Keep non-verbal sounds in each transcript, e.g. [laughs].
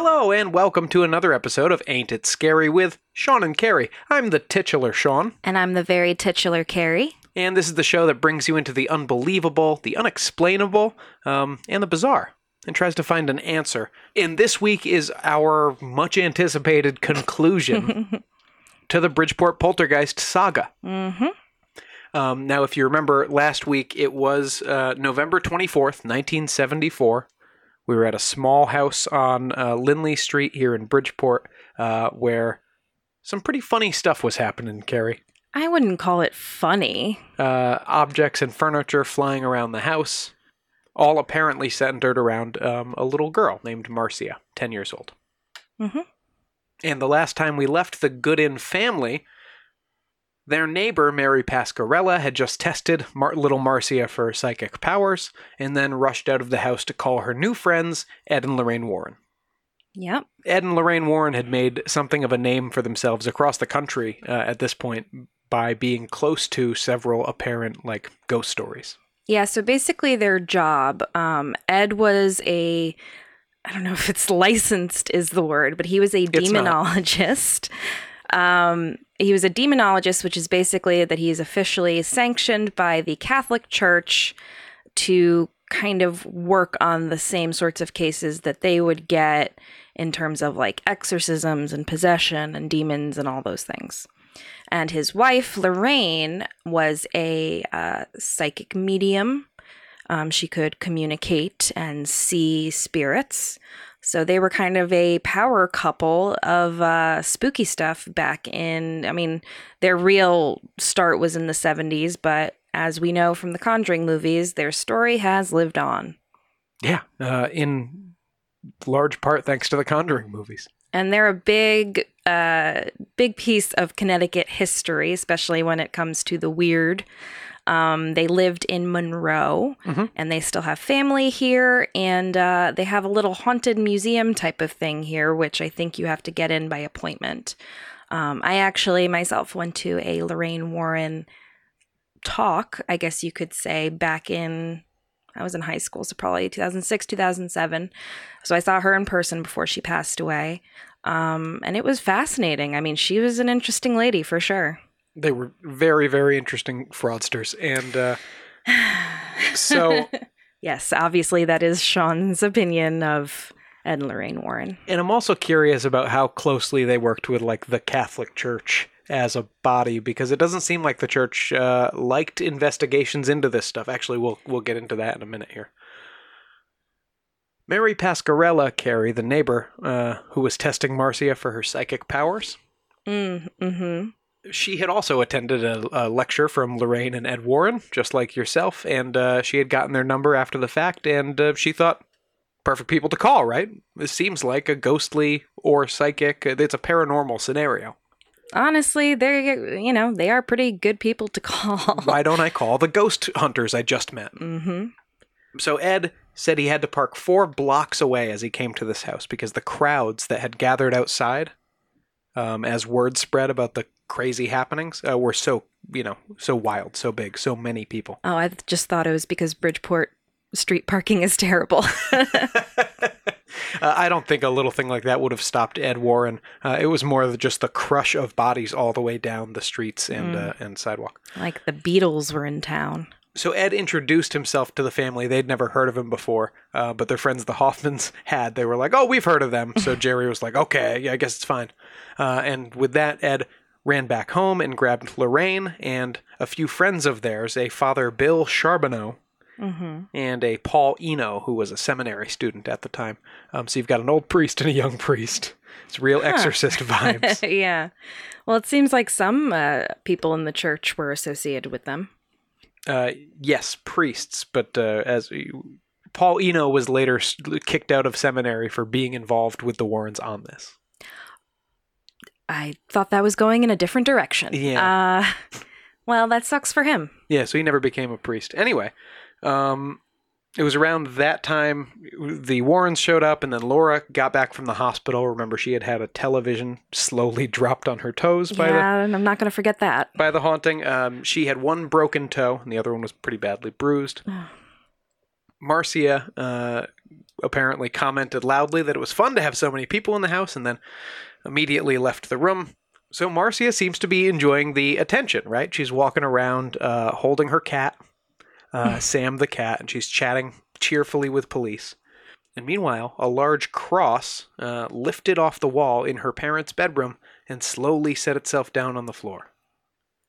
Hello, and welcome to another episode of Ain't It Scary with Sean and Carrie. I'm the titular Sean, And I'm the very titular Carrie. and this is the show that brings you into the unbelievable, the unexplainable, um, and the bizarre, and tries to find an answer. And this week is our much anticipated conclusion [laughs] to the Bridgeport Poltergeist saga. Mm-hmm. Um, now, if you remember last week, it was uh, November 24th, 1974. We were at a small house on uh, Lindley Street here in Bridgeport uh, where some pretty funny stuff was happening, Carrie. I wouldn't call it funny. Uh, objects and furniture flying around the house, all apparently centered around um, a little girl named Marcia, 10 years old. Mhm. And the last time we left the Goodin family, their neighbor, Mary Pascarella, had just tested Mar- little Marcia for psychic powers and then rushed out of the house to call her new friends, Ed and Lorraine Warren. Yep. Ed and Lorraine Warren had made something of a name for themselves across the country uh, at this point by being close to several apparent, like, ghost stories. Yeah, so basically their job, um, Ed was a I don't know if it's [laughs] licensed is the word, but he was a It's demonologist. Um, he was a demonologist, which is basically that he is officially sanctioned by the Catholic Church to kind of work on the same sorts of cases that they would get in terms of like exorcisms and possession and demons and all those things. And his wife, Lorraine, was a uh, psychic medium. Um, she could communicate and see spirits. So they were kind of a power couple of uh, spooky stuff back in. I mean, their real start was in the 70s, but as we know from the Conjuring movies, their story has lived on. Yeah, uh, in large part thanks to the Conjuring movies. and they're a big uh big piece of connecticut history especially when it comes to the weird um, they lived in monroe Mhm. and they still have family here and uh, they have a little haunted museum type of thing here which i think you have to get in by appointment um, i actually myself went to a lorraine warren talk i guess you could say back in i was in high school so probably 2006 2007 so i saw her in person before she passed away um, and it was fascinating. I mean, she was an interesting lady for sure. They were very, very interesting fraudsters. And uh, so, [laughs] Yes, obviously that is Sean's opinion of Ed and Lorraine Warren. and I'm also curious about how closely they worked with like the Catholic Church as a body because it doesn't seem like the church uh, liked investigations into this stuff. Actually, we'll we'll get into that in a minute here. Mary Pascarella, Carrie, the neighbor uh, who was testing Marcia for her psychic powers, Mm, mm-hmm. She had also attended a, a lecture from Lorraine and Ed Warren, just like yourself, and uh, she had gotten their number after the fact, and uh, she thought, perfect people to call, right? This seems like a ghostly or psychic, it's a paranormal scenario. Honestly, they're you know they are pretty good people to call. [laughs] Why don't I call the ghost hunters I just met? mm-hmm. So Ed said he had to park four blocks away as he came to this house because the crowds that had gathered outside, um, as word spread about the crazy happenings, uh, were so you know so wild, so big, so many people. Oh, I just thought it was because Bridgeport street parking is terrible. [laughs] Uh, I don't think a little thing like that would have stopped Ed Warren. Uh, it was more of just the crush of bodies all the way down the streets and uh, and sidewalk. like the Beatles were in town. So Ed introduced himself to the family. They'd never heard of him before, uh, but their friends, the Hoffmans, [laughs] had. They were like, "Oh, we've heard of them." So [laughs] Jerry was like, "Okay, yeah, I guess it's fine." Uh, and with that, Ed ran back home and grabbed Lorraine and a few friends of theirs, a Father Bill Charbonneau Mm-hmm. and a Paul Eno, who was a seminary student at the time. Um, so you've got an old priest and a young priest. It's real exorcist vibes. [laughs] yeah. Well, it seems like some uh, people in the church were associated with them. Uh, yes, priests, but uh, as Paul Eno was later kicked out of seminary for being involved with the Warrens on this. I thought that was going in a different direction. Yeah. Uh, well, that sucks for him. Yeah, so he never became a priest. Anyway, um, it was around that time the Warrens showed up, and then Laura got back from the hospital. Remember, she had had a television slowly [laughs] dropped on her toes by the yeah, and I'm not going to forget that. by the haunting. Um, she had one broken toe, and the other one was pretty badly bruised. Marcia uh, apparently commented loudly that it was fun to have so many people in the house, and then immediately left the room. So Marcia seems to be enjoying the attention, right? She's walking around uh, holding her cat, uh, Sam the cat, and she's chatting cheerfully with police. And meanwhile, a large cross uh, lifted off the wall in her parents' bedroom and slowly set itself down on the floor.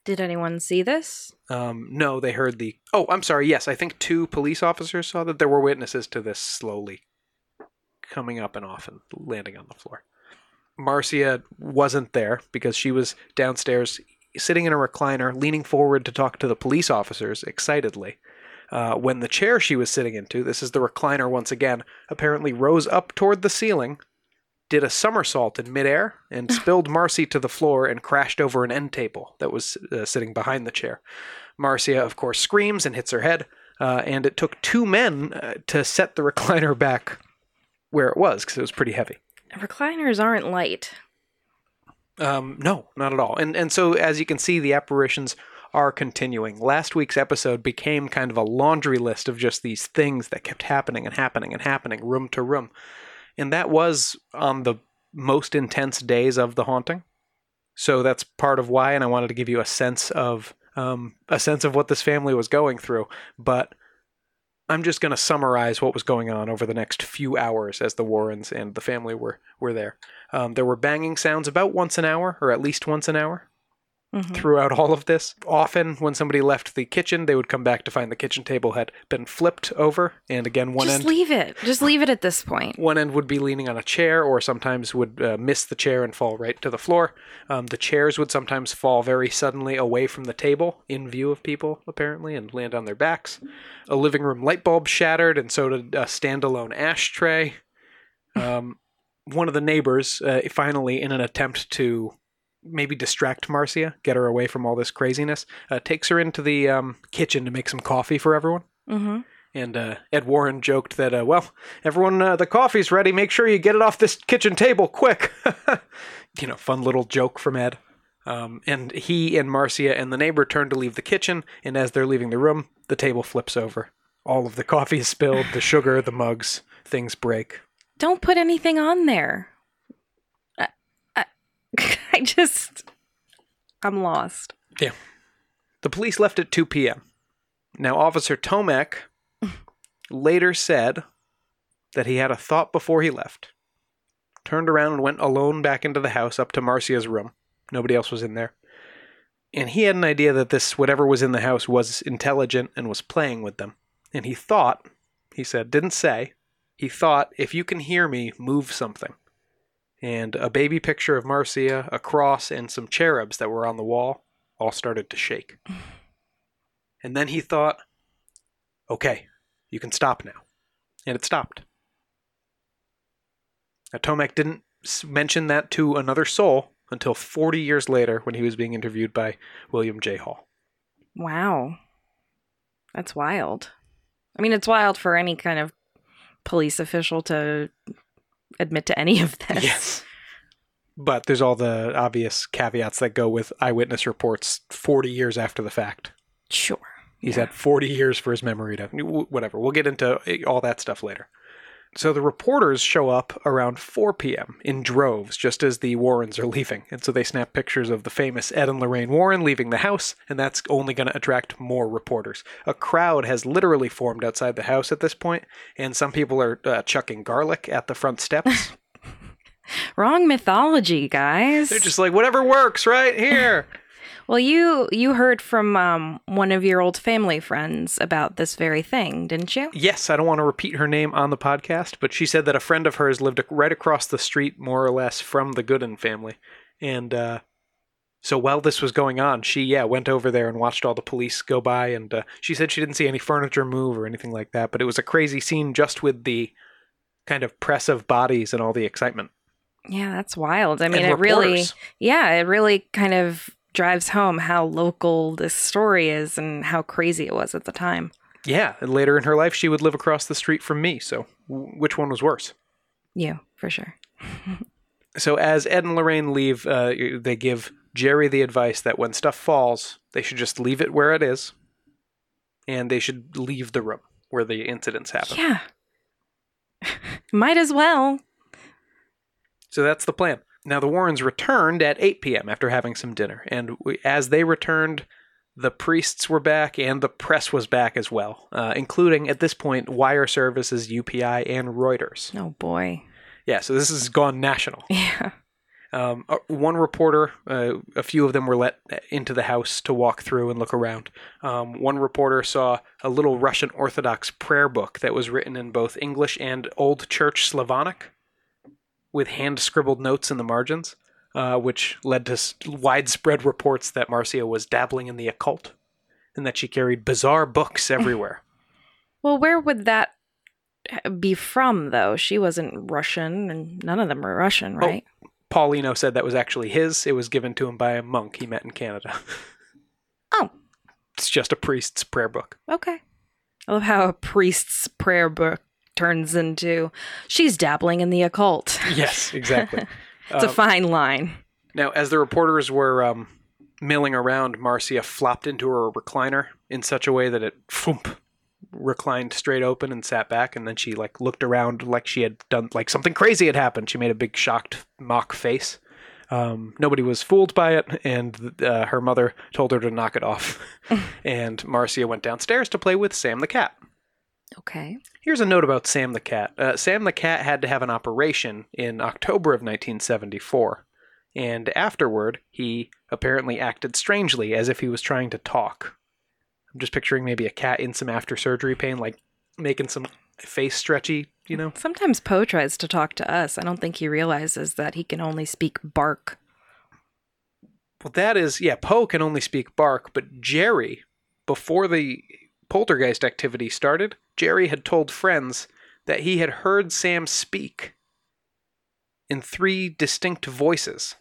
Did anyone see this? Um, no, they heard the. Oh, I'm sorry. Yes, I think two police officers saw that there were witnesses to this slowly coming up and off and landing on the floor. Marcia wasn't there because she was downstairs sitting in a recliner, leaning forward to talk to the police officers excitedly. Uh, when the chair she was sitting into, this is the recliner once again, apparently rose up toward the ceiling, did a somersault in midair, and [laughs] spilled Marcy to the floor and crashed over an end table that was uh, sitting behind the chair. Marcia, of course, screams and hits her head, uh, and it took two men uh, to set the recliner back where it was because it was pretty heavy. Recliners aren't light. Um, no, not at all. And and so as you can see, the apparitions are continuing. Last week's episode became kind of a laundry list of just these things that kept happening and happening and happening, room to room, and that was on the most intense days of the haunting. So that's part of why, and I wanted to give you a sense of um, a sense of what this family was going through. But I'm just going to summarize what was going on over the next few hours as the Warrens and the family were were there. Um, there were banging sounds about once an hour, or at least once an hour, Mhm. throughout all of this. Often, when somebody left the kitchen, they would come back to find the kitchen table had been flipped over, and again, one Just end leave it. Just leave it at this point. one end would be leaning on a chair, or sometimes would uh, miss the chair and fall right to the floor. Um, the chairs would sometimes fall very suddenly away from the table, in view of people, apparently, and land on their backs. A living room light bulb shattered, and so did a standalone ashtray. [laughs] Um, one of the neighbors, uh, finally, in an attempt to maybe distract Marcia, get her away from all this craziness, uh, takes her into the um, kitchen to make some coffee for everyone. Mm-hmm. And uh, Ed Warren joked that, uh, well, everyone, uh, the coffee's ready. Make sure you get it off this kitchen table quick. [laughs] you know, fun little joke from Ed. Um, and he and Marcia and the neighbor turn to leave the kitchen, and as they're leaving the room, the table flips over. All of the coffee is spilled, the sugar, the mugs, things break. Don't put anything on there. [laughs] I, just, I'm lost. Yeah. The police left at 2 p.m. Now, Officer Tomek [laughs] later said that he had a thought before he left. Turned around and went alone back into the house up to Marcia's room. Nobody else was in there. And he had an idea that this, whatever was in the house, was intelligent and was playing with them. And he thought, he said, didn't say, he thought, if you can hear me, move something. And a baby picture of Marcia, a cross, and some cherubs that were on the wall all started to shake. [sighs] And then he thought, okay, you can stop now. And it stopped. Now, Tomek didn't mention that to another soul until 40 years later when he was being interviewed by William J. Hall. Wow. That's wild. I mean, it's wild for any kind of police official to admit to any of this. Yes. But there's all the obvious caveats that go with eyewitness reports 40 years after the fact. Sure. He's Yeah. had 40 years for his memory to wh- whatever. We'll get into all that stuff later. So the reporters show up around 4 p.m. in droves just as the Warrens are leaving. And so they snap pictures of the famous Ed and Lorraine Warren leaving the house, and that's only going to attract more reporters. A crowd has literally formed outside the house at this point, and some people are uh, chucking garlic at the front steps. [laughs] Wrong mythology, guys. They're just like, whatever works right here. [laughs] Well, you you heard from um, one of your old family friends about this very thing, didn't you? Yes, I don't want to repeat her name on the podcast, but she said that a friend of hers lived right across the street, more or less, from the Goodin family. And uh, so while this was going on, she, yeah, went over there and watched all the police go by. And uh, she said she didn't see any furniture move or anything like that, but it was a crazy scene just with the kind of press of bodies and all the excitement. Yeah, that's wild. I mean, it really, yeah, it really kind of drives home how local this story is and how crazy it was at the time. Yeah, and later in her life, she would live across the street from me. So w- which one was worse? You, for sure. [laughs] So as Ed and Lorraine leave, uh, they give Jerry the advice that when stuff falls, they should just leave it where it is, and they should leave the room where the incidents happen. Yeah. [laughs] Might as well. So that's the plan. Now the Warrens returned at 8 p.m. after having some dinner, and we, as they returned, the priests were back and the press was back as well, uh, including at this point wire services, UPI, and Reuters. Oh boy. Yeah, so this has gone national. [laughs] Yeah. Um, uh, one reporter, uh, a few of them were let into the house to walk through and look around. Um, one reporter saw a little Russian Orthodox prayer book that was written in both English and Old Church Slavonic, with hand scribbled notes in the margins, uh, which led to widespread reports that Marcia was dabbling in the occult and that she carried bizarre books [laughs] everywhere. Well, where would that be from, though? She wasn't Russian, and none of them were Russian, right? Paul Eno said that was actually his. It was given to him by a monk he met in Canada. [laughs] Oh, it's just a priest's prayer book. okay. I love how a priest's prayer book turns into she's dabbling in the occult. [laughs] Yes, exactly. [laughs] It's a Um, fine line. Now, as the reporters were um, milling around, Marcia flopped into her recliner in such a way that it foomp, reclined straight open and sat back, and then she like looked around like she had done like something crazy had happened. She made a big shocked mock face. Um, nobody was fooled by it, and uh, her mother told her to knock it off. [laughs] and Marcia went downstairs to play with Sam the cat. Okay. Here's a note about Sam the cat. Uh, Sam the cat had to have an operation in October of 1974, and afterward, he apparently acted strangely as if he was trying to talk. I'm just picturing maybe a cat in some after surgery pain, like making some face stretchy, you know? Sometimes Poe tries to talk to us. I don't think he realizes that he can only speak bark. Well, that is, yeah, Poe can only speak bark, but Jerry, before the poltergeist activity started, Jerry had told friends that he had heard Sam speak in three distinct voices.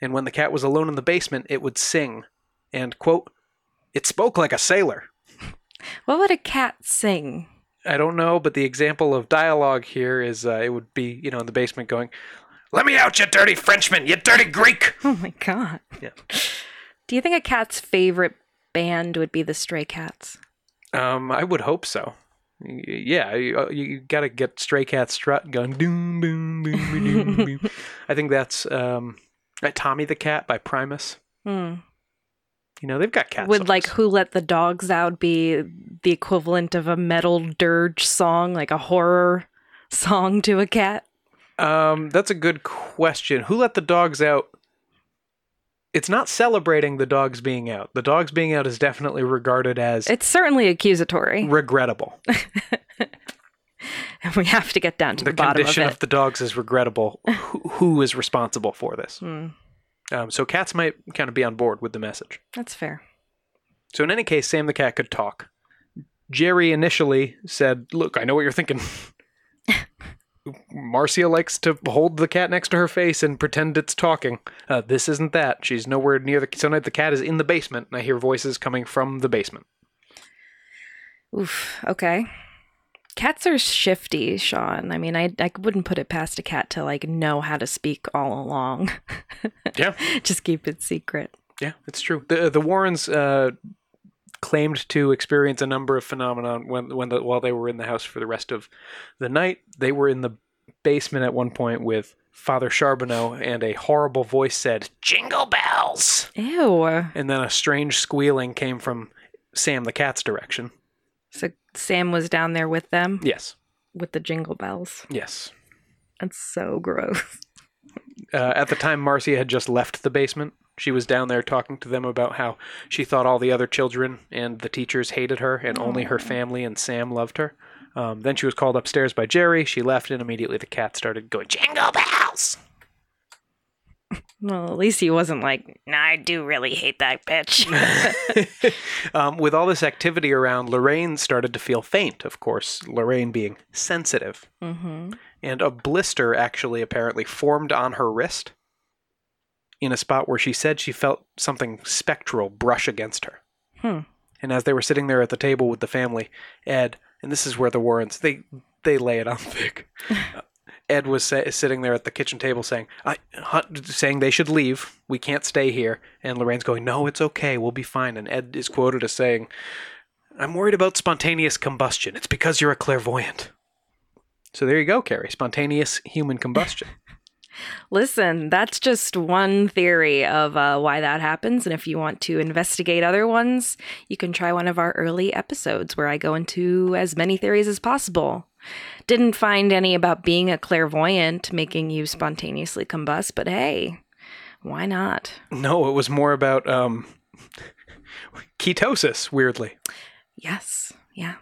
And when the cat was alone in the basement, it would sing. And, quote, it spoke like a sailor. [laughs] What would a cat sing? I don't know, but the example of dialogue here is uh, it would be, you know, in the basement going, Let me out, you dirty Frenchman, you dirty Greek! [laughs] Oh my god. Yeah. Do you think a cat's favorite band would be the Stray Cats? Um, I would hope so. Yeah, you, uh, you got to get Stray Cats Strut going. Doom, boom, boom, boom, boom, boom. [laughs] I think that's um, Tommy the Cat by Primus. Hmm. You know, they've got cats. Would songs. like Who Let the Dogs Out be the equivalent of a metal dirge song, like a horror song to a cat? Um, that's a good question. Who let the dogs out? It's not celebrating the dogs being out. The dogs being out is definitely regarded as It's certainly accusatory. regrettable. And [laughs] we have to get down to the, the bottom of condition it. of, the dogs is regrettable. who, who is responsible for this? Hmm. Um, so cats might kind of be on board with the message. That's fair. So in any case, Sam the cat could talk. Jerry initially said, "Look, I know what you're thinking." [laughs] Marcia likes to hold the cat next to her face and pretend it's talking. Uh, this isn't that. She's nowhere near the. Tonight the cat is in the basement, and I hear voices coming from the basement. Oof. Okay. Cats are shifty, Sean. I mean, I I wouldn't put it past a cat to like know how to speak all along. [laughs] Yeah, Just keep it secret. yeah, it's true. the The Warrens uh, claimed to experience a number of phenomena when when the, while they were in the house for the rest of the night. They were in the basement at one point with Father Charbonneau, and a horrible voice said, "Jingle bells!" Ew. And then a strange squealing came from Sam the cat's direction. So Sam was down there with them Yes, with the jingle bells. yes. That's so gross. Uh, at the time, Marcia had just left the basement. She was down there talking to them about how she thought all the other children and the teachers hated her and only her family and Sam loved her. Um, then she was called upstairs by Jerry. She left, and immediately the cat started going, Jingle bells! [laughs] Well, at least he wasn't like, nah, I do really hate that bitch. [laughs] [laughs] um, with all this activity around, Lorraine started to feel faint, of course, Lorraine being sensitive. mm-hmm. And a blister actually apparently formed on her wrist in a spot where she said she felt something spectral brush against her. Hmm. And as they were sitting there at the table with the family, Ed, and this is where the Warrens, they, they lay it on [laughs] thick. Uh, Ed was sa- sitting there at the kitchen table saying, I, saying they should leave. We can't stay here. And Lorraine's going, no, it's okay. We'll be fine. And Ed is quoted as saying, I'm worried about spontaneous combustion. It's because you're a clairvoyant. So there you go, Carrie. Spontaneous human combustion. Listen, that's just one theory of uh, why that happens. And if you want to investigate other ones, you can try one of our early episodes where I go into as many theories as possible. Didn't find any about being a clairvoyant making you spontaneously combust, but hey, why not? no, it was more about um, [laughs] ketosis, weirdly. Yes, yeah.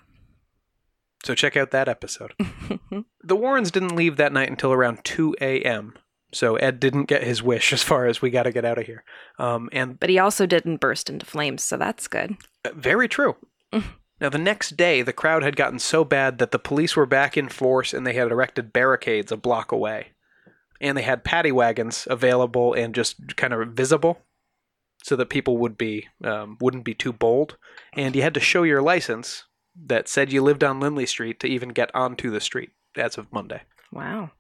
So check out that episode. [laughs] the Warrens didn't leave that night until around 2 a.m. So Ed didn't get his wish [laughs] as far as we got to get out of here. Um, and But he also didn't burst into flames, so that's good. uh, very true. now, the next day, the crowd had gotten so bad that the police were back in force and they had erected barricades a block away. And they had paddy wagons available and just kind of visible so that people would be um, wouldn't be too bold. And you had to show your license that said you lived on Lindley Street to even get onto the street as of Monday. Wow.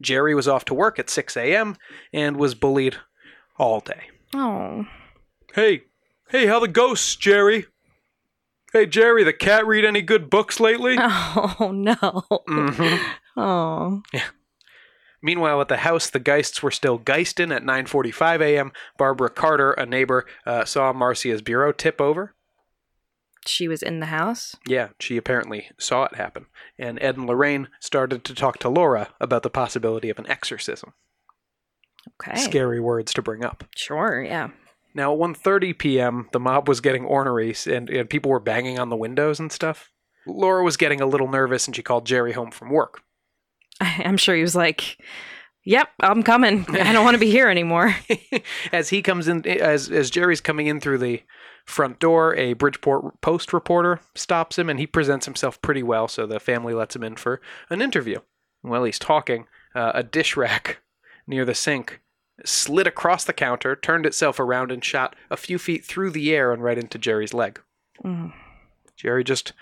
Jerry was off to work at 6 a.m. and was bullied all day. Oh. Hey, hey, how the ghosts, Jerry? Hey, Jerry, the cat read any good books lately? [laughs] Oh no. Mhm. [laughs] Oh. Meanwhile, at the house, the Geists were still geisting at 9:45 a.m. Barbara Carter, a neighbor, uh, saw Marcia's bureau tip over. She was in the house? Yeah, she apparently saw it happen. And Ed and Lorraine started to talk to Laura about the possibility of an exorcism. Okay. Scary words to bring up. Sure, yeah. Now, at 1.30 p.m., the mob was getting ornery, and, and people were banging on the windows and stuff. Laura was getting a little nervous, and she called Jerry home from work. [laughs] I'm sure he was like, Yep, I'm coming. I don't want to be here anymore. [laughs] as he comes in, as as Jerry's coming in through the front door, a Bridgeport Post reporter stops him, and he presents himself pretty well. So the family lets him in for an interview. While he's talking, uh, a dish rack near the sink slid across the counter, turned itself around, and shot a few feet through the air and right into Jerry's leg. Mm. Jerry just,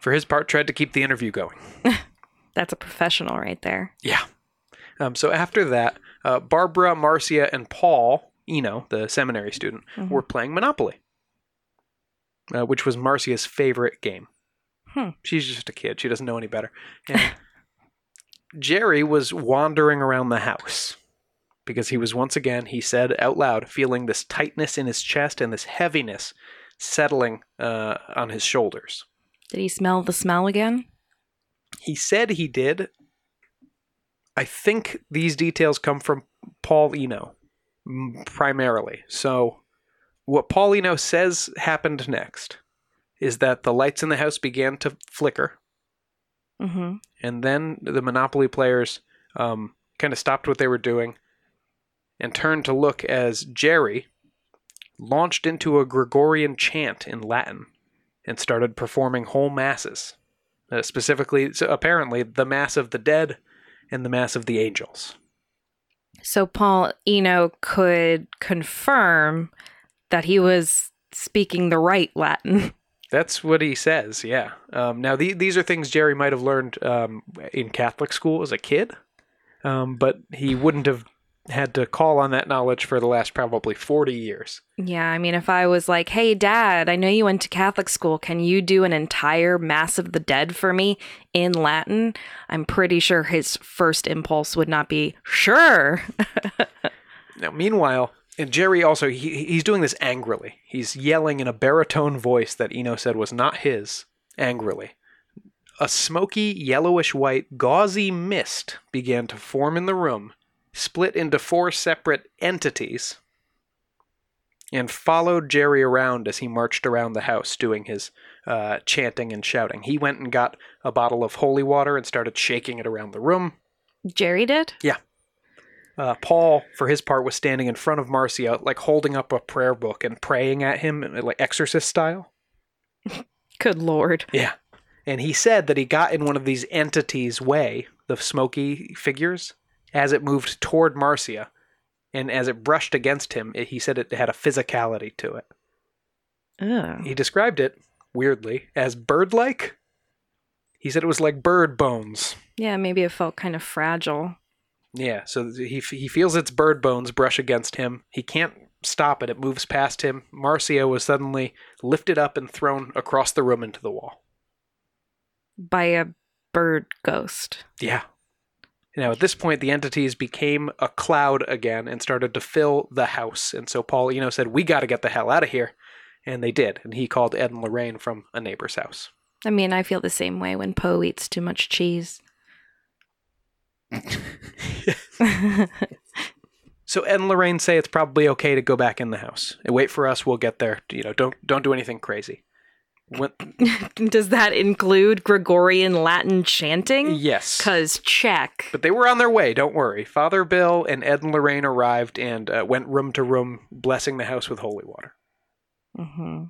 for his part, tried to keep the interview going. [laughs] That's a professional right there. Yeah. Um, so after that, uh, Barbara, Marcia, and Paul, Eno, the seminary student, Mhm. were playing Monopoly, uh, which was Marcia's favorite game. Hmm. She's just a kid; she doesn't know any better. And [laughs] Jerry was wandering around the house because he was once again, he said out loud, feeling this tightness in his chest and this heaviness settling uh, on his shoulders. Did he smell the smell again? He said he did. I think these details come from Paul Eno, primarily. So, what Paul Eno says happened next is that the lights in the house began to flicker, Mm-hmm. and then the Monopoly players um, kind of stopped what they were doing and turned to look as Jerry launched into a Gregorian chant in Latin and started performing whole masses. Uh, specifically, so apparently, the Mass of the Dead and the Mass of the Angels. So Paul Eno could confirm that he was speaking the right Latin. [laughs] That's what he says, yeah. Um, now, the, these are things Jerry might have learned um, in Catholic school as a kid, um, but he wouldn't have had to call on that knowledge for the last probably 40 years. Yeah, I mean, if I was like, hey, dad, I know you went to Catholic school. Can you do an entire Mass of the Dead for me in Latin? I'm pretty sure his first impulse would not be, sure. [laughs] Now, meanwhile, and Jerry also he, he's doing this angrily. He's yelling in a baritone voice that Eno said was not his. Angrily, a smoky yellowish white gauzy mist began to form in the room, split into four separate entities, and followed Jerry around as he marched around the house doing his uh, chanting and shouting. He went and got a bottle of holy water and started shaking it around the room. Jerry did? Uh, Paul, for his part, was standing in front of Marcia, like holding up a prayer book and praying at him, like exorcist style. [laughs] Good lord. Yeah. And he said that he got in one of these entities' way, the smoky figures, as it moved toward Marcia. And as it brushed against him, it, he said it had a physicality to it. Ugh. He described it, weirdly, as bird like. He said it was like bird bones. Yeah, maybe it felt kind of fragile. Yeah, so he, he feels its bird bones brush against him. He can't stop it, it moves past him. Marcia was suddenly lifted up and thrown across the room into the wall. By a bird ghost. Yeah. Now, at this point, the entities became a cloud again and started to fill the house. And so Paul, you know, said, We got to get the hell out of here. And they did. And he called Ed and Lorraine from a neighbor's house. I mean, I feel the same way when Poe eats too much cheese. So Ed and Lorraine say it's probably okay to go back in the house. Wait for us, we'll get there. You know, don't don't do anything crazy. When, [laughs] Does that include Gregorian Latin chanting? yes. Cause check. But they were on their way, don't worry. Father Bill and Ed and Lorraine arrived and uh, went room to room, blessing the house with holy water. hmm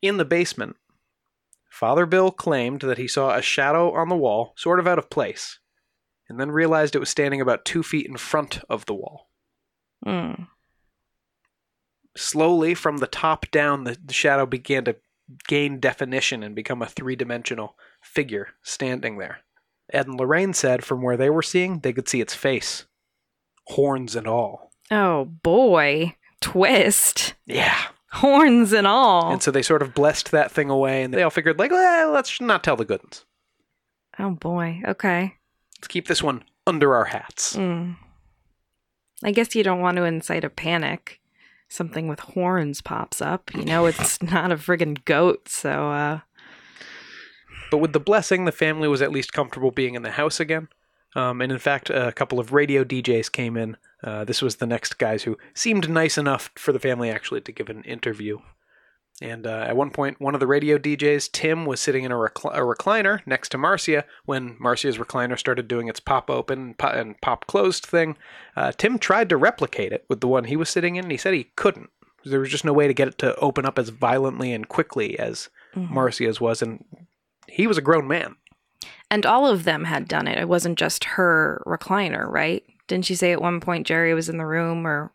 In the basement, Father Bill claimed that he saw a shadow on the wall, sort of out of place, and then realized it was standing about two feet in front of the wall. Mm. Slowly, from the top down, the, the shadow began to gain definition and become a three dimensional figure standing there. Ed and Lorraine said from where they were seeing, they could see its face, horns and all. Oh boy. Twist. Yeah. Horns and all. And so they sort of blessed that thing away, and they all figured, like, let's not tell the Goodins. oh boy. Okay. Let's keep this one under our hats. Mm. I guess you don't want to incite a panic. Something with horns pops up. You know, it's [laughs] not a friggin' goat, so uh But with the blessing, the family was at least comfortable being in the house again. Um, and in fact, a couple of radio DJs came in. Uh, this was the next guys who seemed nice enough for the family actually to give an interview. And uh, at one point, one of the radio DJs, Tim, was sitting in a, recl- a recliner next to Marcia when Marcia's recliner started doing its pop open and pop, and pop closed thing. Uh, Tim tried to replicate it with the one he was sitting in, and he said he couldn't. There was just no way to get it to open up as violently and quickly as Marcia's was, and he was a grown man. And all of them had done it. It wasn't just her recliner, right? Didn't she say at one point Jerry was in the room or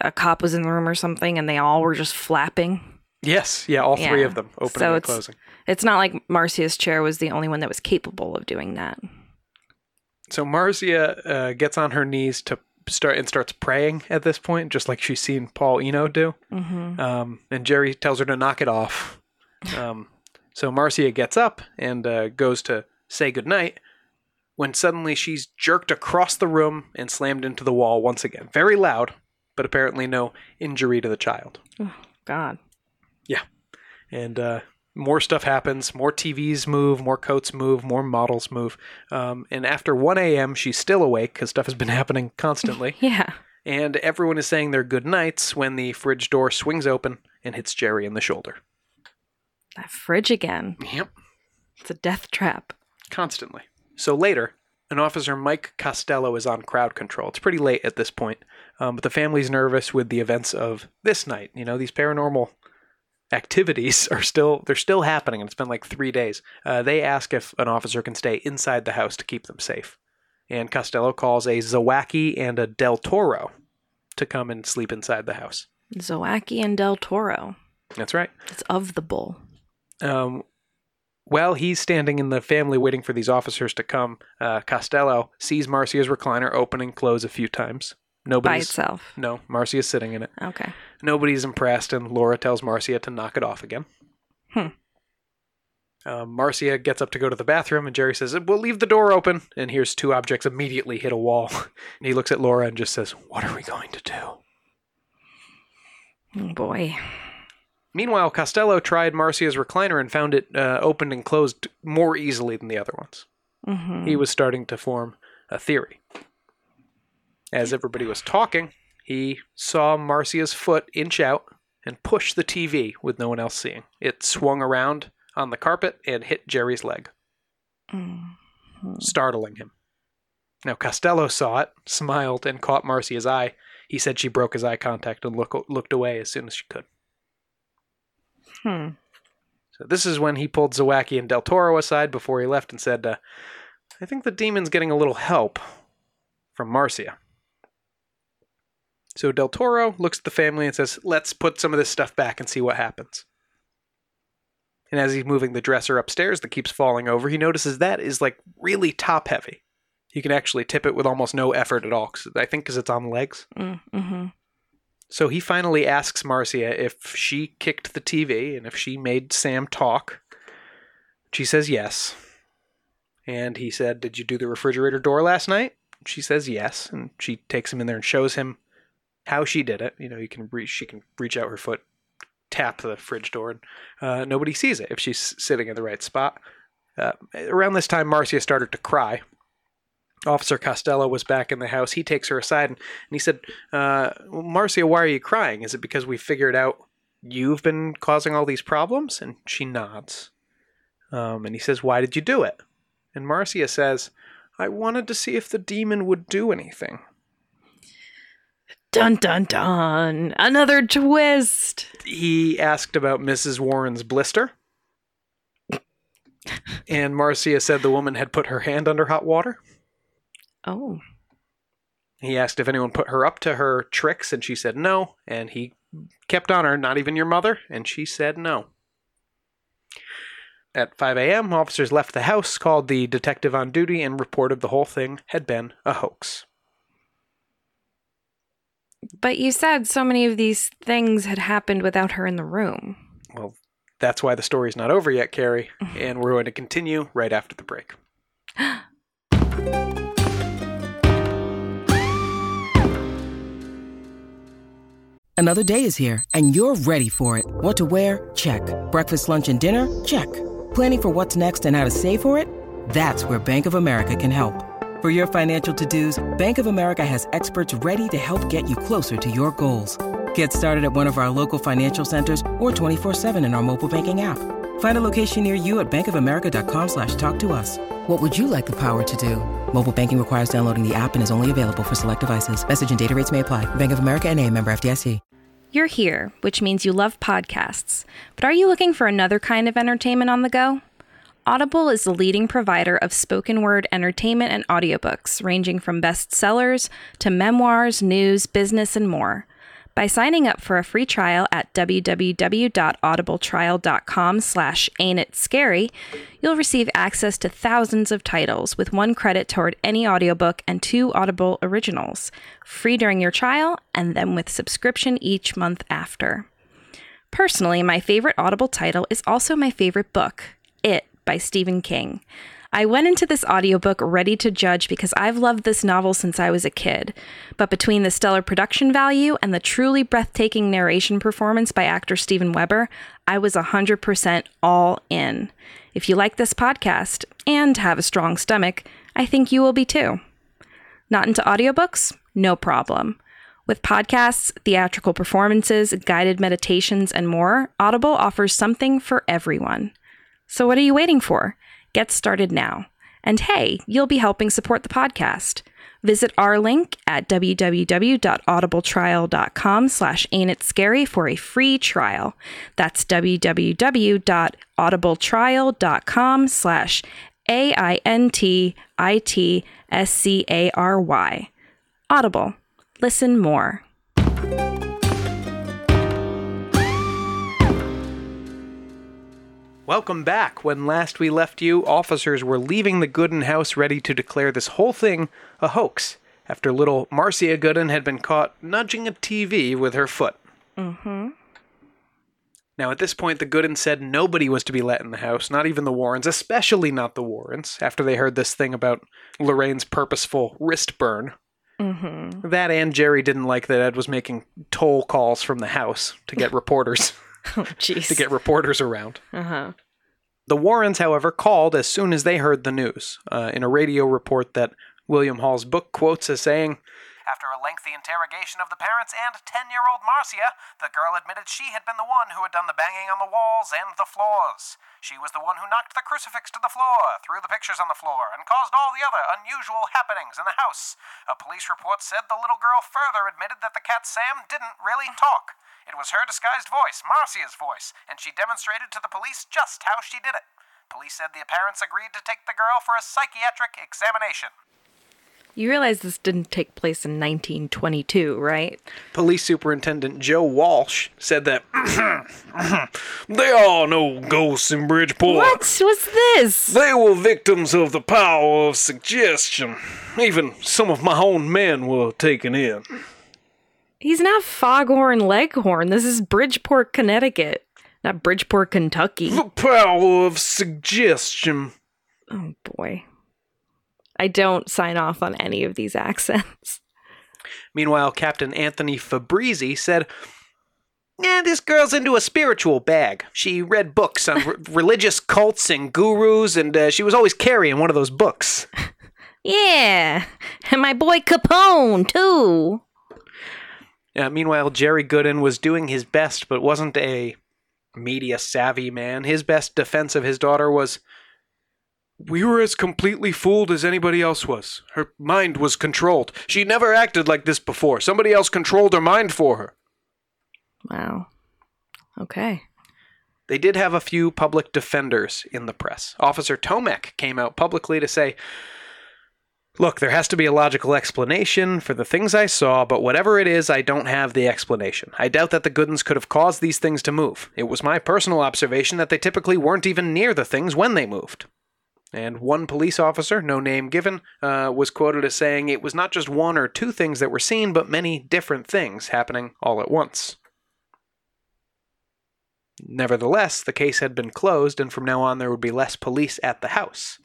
a cop was in the room or something and they all were just flapping? Yes, yeah, all three Yeah. of them, opening So and it's- closing. It's not like Marcia's chair was the only one that was capable of doing that. So Marcia uh, gets on her knees to start and starts praying at this point, just like she's seen Paul Eno do. Mm-hmm. Um, and Jerry tells her to knock it off. Um, so Marcia gets up and uh, goes to say goodnight when suddenly she's jerked across the room and slammed into the wall once again. Very loud, but apparently no injury to the child. God. And uh, more stuff happens. More TVs move, more coats move, more models move. Um, and after 1 a.m., she's still awake because stuff has been [laughs] happening constantly. [laughs] Yeah. and everyone is saying their good nights when the fridge door swings open and hits Jerry in the shoulder. That fridge again. Yep, It's a death trap. constantly. So later, an officer, Mike Costello, is on crowd control. It's pretty late at this point, um, but the family's nervous with the events of this night. You know, these paranormal activities [laughs] are still they're still happening and it's been like three days uh, they ask if an officer can stay inside the house to keep them safe and costello calls a zawacki and a del toro to come and sleep inside the house Zawacki and Del Toro. that's right It's of the bull. um, while he's standing in the family waiting for these officers to come uh, costello sees marcia's recliner open and close a few times By itself. no marcia's sitting in it Okay. Nobody's impressed, and Laura tells Marcia to knock it off again. Hmm. Uh, Marcia gets up to go to the bathroom, and Jerry says, We'll leave the door open. And here's two objects immediately hit a wall. [laughs] and he looks at Laura and just says, What are we going to do? Oh boy. Meanwhile, Costello tried Marcia's recliner and found it uh, opened and closed more easily than the other ones. hmm He was starting to form a theory. As everybody was talking, he saw Marcia's foot inch out and push the TV with no one else seeing. It swung around on the carpet and hit Jerry's leg, startling him. Now, Costello saw it, smiled, and caught Marcia's eye. He said she broke his eye contact and look, looked away as soon as she could. Hmm. So this is when he pulled Zawacki and Del Toro aside before he left and said, uh, I think the demon's getting a little help from Marcia. So Del Toro looks at the family and says, Let's put some of this stuff back and see what happens. And as he's moving the dresser upstairs that keeps falling over, he notices that is like really top heavy. You can actually tip it with almost no effort at all. 'cause I think because it's on legs. Mm-hmm. So he finally asks Marcia if she kicked the TV and if she made Sam talk. She says yes. And he said, Did you do the refrigerator door last night? She says yes. And she takes him in there and shows him how she did it. You know, you can reach, she can reach out her foot, tap the fridge door, and uh, nobody sees it if she's sitting in the right spot. Uh, around this time, Marcia started to cry. Officer Costello was back in the house. He takes her aside and, and he said, uh, Marcia, why are you crying? Is it because we figured out you've been causing all these problems? And she nods. Um, and he says, Why did you do it? And Marcia says, I wanted to see if the demon would do anything. Dun dun dun! Another twist. He asked about Mrs. Warren's blister. [laughs] And Marcia said the woman had put her hand under hot water. Oh. He asked if anyone put her up to her tricks, and she said no. And he kept on her, not even your mother, and she said no. At 5 a.m., officers left the house, called the detective on duty, and reported the whole thing had been a hoax. But you said so many of these things had happened without her in the room. Well, that's why the story's not over yet, Carrie, mm-hmm. and we're going to continue right after the break. [gasps] Another day is here, and you're ready for it. What to wear? Check. Breakfast, lunch, and dinner? Check. Planning for what's next and how to save for it? That's where Bank of America can help. For your financial to-dos, Bank of America has experts ready to help get you closer to your goals. Get started at one of our local financial centers or 24-7 in our mobile banking app. Find a location near you at bankofamerica.com slash talk to us. What would you like the power to do? Mobile banking requires downloading the app and is only available for select devices. Message and data rates may apply. Bank of America and a member FDIC. You're here, which means you love podcasts. But are you looking for another kind of entertainment on the go? Audible is the leading provider of spoken word entertainment and audiobooks, ranging from bestsellers to memoirs, news, business, and more. By signing up for a free trial at www.audibletrial.com slash ain't it scary, you'll receive access to thousands of titles with one credit toward any audiobook and two Audible originals, free during your trial and then with subscription each month after. Personally, my favorite Audible title is also my favorite book, It by Stephen King. I went into this audiobook ready to judge because I've loved this novel since I was a kid. But between the stellar production value and the truly breathtaking narration performance by actor Steven Weber, I was 100% all in. If you like this podcast and have a strong stomach, I think you will be too. Not into audiobooks? No problem. With podcasts, theatrical performances, guided meditations, and more, Audible offers something for everyone. So what are you waiting for? Get started now. And hey, you'll be helping support the podcast. Visit our link at www.audibletrial.com slash ain't it scary for a free trial. That's www.audibletrial.com slash A-I-N-T-I-T-S-C-A-R-Y. Audible. Listen more. Welcome back. When last we left you, officers were leaving the Goodin house ready to declare this whole thing a hoax after little Marcia Goodin had been caught nudging a TV with her foot. Mm-hmm. Now, at this point, the Goodins said nobody was to be let in the house, not even the Warrens, especially not the Warrens, after they heard this thing about Lorraine's purposeful wrist burn. Mm-hmm. That and Jerry didn't like that Ed was making toll calls from the house to get reporters [laughs] [laughs] Oh, jeez. to get reporters around. uh-huh. The Warrens, however, called as soon as they heard the news uh, in a radio report that William Hall's book quotes as saying, After a lengthy interrogation of the parents and 10 year old Marcia, the girl admitted she had been the one who had done the banging on the walls and the floors. She was the one who knocked the crucifix to the floor, threw the pictures on the floor, and caused all the other unusual happenings in the house. A police report said the little girl further admitted that the cat Sam didn't really talk. It was her disguised voice, Marcia's voice, and she demonstrated to the police just how she did it. Police said the parents agreed to take the girl for a psychiatric examination. You realize this didn't take place in 1922, right? Police Superintendent Joe Walsh said that [coughs] they all know ghosts in Bridgeport. What was this? They were victims of the power of suggestion. Even some of my own men were taken in. He's not Foghorn Leghorn. This is Bridgeport, Connecticut, not Bridgeport, Kentucky. The power of suggestion. Oh boy. I don't sign off on any of these [laughs] accents. Meanwhile, Captain Anthony Fabrizi said, Yeah, this girl's into a spiritual bag. She read books on r- [laughs] religious cults and gurus, and uh, she was always carrying one of those books. [laughs] Yeah, and my boy Capone, too. Uh, meanwhile, Jerry Goodin was doing his best, but wasn't a media savvy man. His best defense of his daughter was We were as completely fooled as anybody else was. Her mind was controlled. She never acted like this before. Somebody else controlled her mind for her. Wow. Okay. They did have a few public defenders in the press. Officer Tomek came out publicly to say, Look, there has to be a logical explanation for the things I saw, but whatever it is, I don't have the explanation. I doubt that the Goodins could have caused these things to move. It was my personal observation that they typically weren't even near the things when they moved. And one police officer, no name given, uh, was quoted as saying it was not just one or two things that were seen, but many different things happening all at once. Nevertheless, the case had been closed, and from now on there would be less police at the house.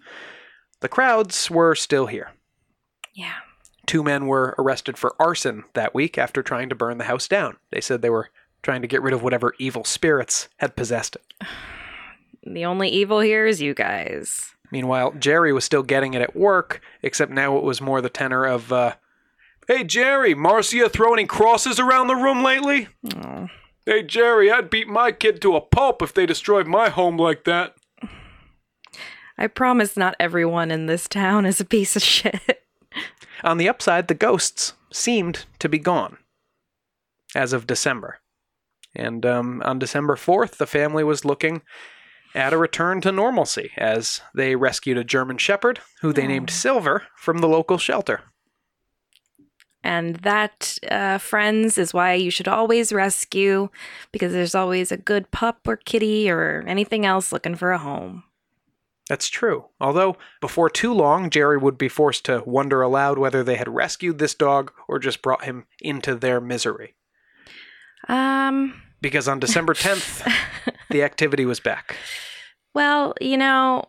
The crowds were still here. Yeah. Two men were arrested for arson that week after trying to burn the house down. They said they were trying to get rid of whatever evil spirits had possessed it. [sighs] The only evil here is you guys. Meanwhile, Jerry was still getting it at work, except now it was more the tenor of, uh, Hey Jerry, Marcia throw any crosses around the room lately? Oh. Hey Jerry, I'd beat my kid to a pulp if they destroyed my home like that. [sighs] I promise not everyone in this town is a piece of [laughs] shit. On the upside, the ghosts seemed to be gone as of December. And um, on December 4th, the family was looking at a return to normalcy as they rescued a German Shepherd who they named Silver from the local shelter. And that, uh, friends, is why you should always rescue because there's always a good pup or kitty or anything else looking for a home. That's true. Although, before too long, Jerry would be forced to wonder aloud whether they had rescued this dog or just brought him into their misery. Um, Because on December [laughs] 10th, the activity was back. well, you know,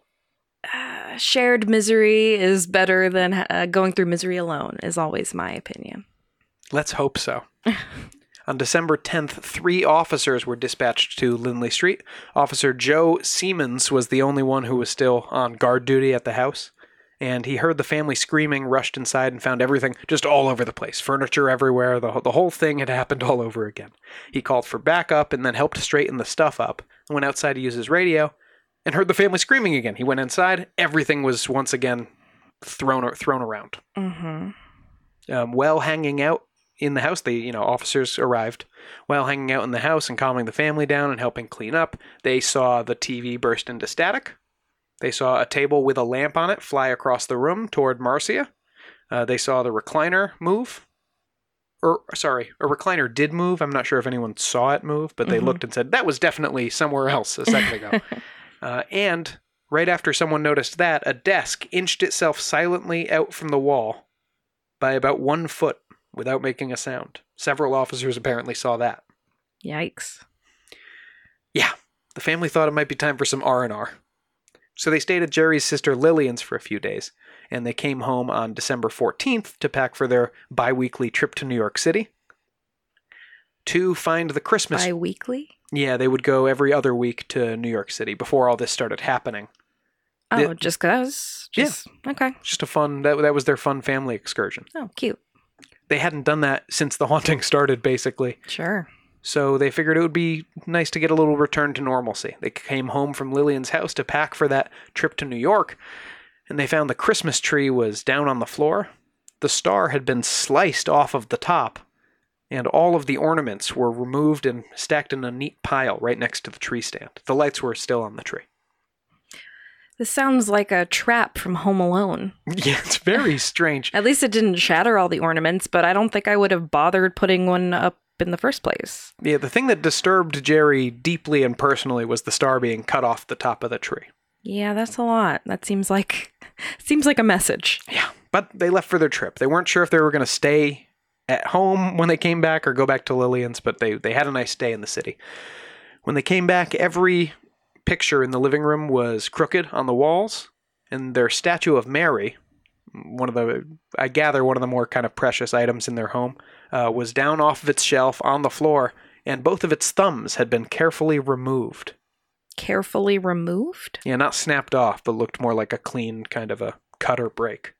uh, shared misery is better than uh, going through misery alone, is always my opinion. Let's hope so. [laughs] On December 10th, three officers were dispatched to Lindley Street. Officer Joe Siemens was the only one who was still on guard duty at the house. And he heard the family screaming, rushed inside, and found everything just all over the place furniture everywhere. The, the whole thing had [laughs] happened all over again. He called for backup and then helped straighten the stuff up. Went outside to use his radio and heard the family screaming again. He went inside. Everything was once again thrown, thrown around Mm-hmm. um, while hanging out in the house, the you know officers arrived. While hanging out in the house and calming the family down and helping clean up, they saw the TV burst into static. They saw a table with a lamp on it fly across the room toward Marcia. Uh, they saw the recliner move. Or sorry, a recliner did move. I'm not sure if anyone saw it move, but they Mhm. looked and said that was definitely somewhere else a second ago. [laughs] Uh, and right after someone noticed that, a desk inched itself silently out from the wall by about one foot without making a sound. Several officers apparently saw that. Yikes. Yeah, the family thought it might be time for some R&R. So they stayed at Jerry's sister Lillian's for a few days, and they came home on December 14th to pack for their bi-weekly trip to New York City to find the Christmas Bi weekly? Yeah, they would go every other week to New York City before all this started happening. Oh, just cause? Yeah. Okay. Just a fun that that was their fun family excursion. Oh, cute. They hadn't done that since the haunting [laughs] started, basically. Sure. So they figured it would be nice to get a little return to normalcy. They came home from Lillian's house to pack for that trip to New York, and they found the Christmas tree was down on the floor. The star had been sliced off of the top, and all of the ornaments were removed and stacked in a neat pile right next to the tree stand. The lights were still on the tree. This sounds like a trap from Home Alone. [laughs] Yeah, it's very strange. At least it didn't shatter all the ornaments, but I don't think I would have bothered putting one up in the first place. Yeah, the thing that disturbed Jerry deeply and personally was the star being cut off the top of the tree. Yeah, that's a lot. That seems like [laughs] seems like a message. Yeah, but they left for their trip. They weren't sure if they were going to stay at home when they came back or go back to Lillian's, but they they had a nice day in the city. When they came back, every picture in the living room was crooked on the walls, and their statue of Mary, one of the I gather one of the more kind of precious items in their home, uh, was down off of its shelf on the floor, and both of its thumbs had been carefully removed. Carefully removed? Yeah, not snapped off, but looked more like a clean kind of a cut or break.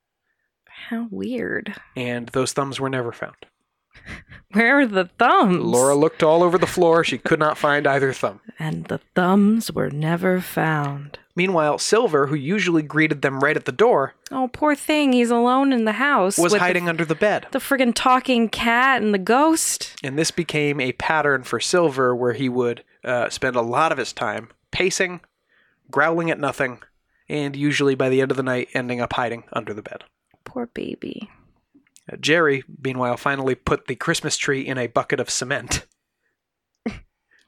How weird. And those thumbs were never found. [laughs] Where are the thumbs? Laura looked all over the floor. She could not find either thumb. And the thumbs were never found. Meanwhile, Silver, who usually greeted them right at the door, Oh, poor thing. He's alone in the house. was hiding the, under the bed. the friggin' talking cat and the ghost. And this became a pattern for Silver where he would uh, spend a lot of his time pacing, growling at nothing, and usually by the end of the night ending up hiding under the bed. Poor baby. Jerry, meanwhile, finally put the Christmas tree in a bucket of cement. [laughs]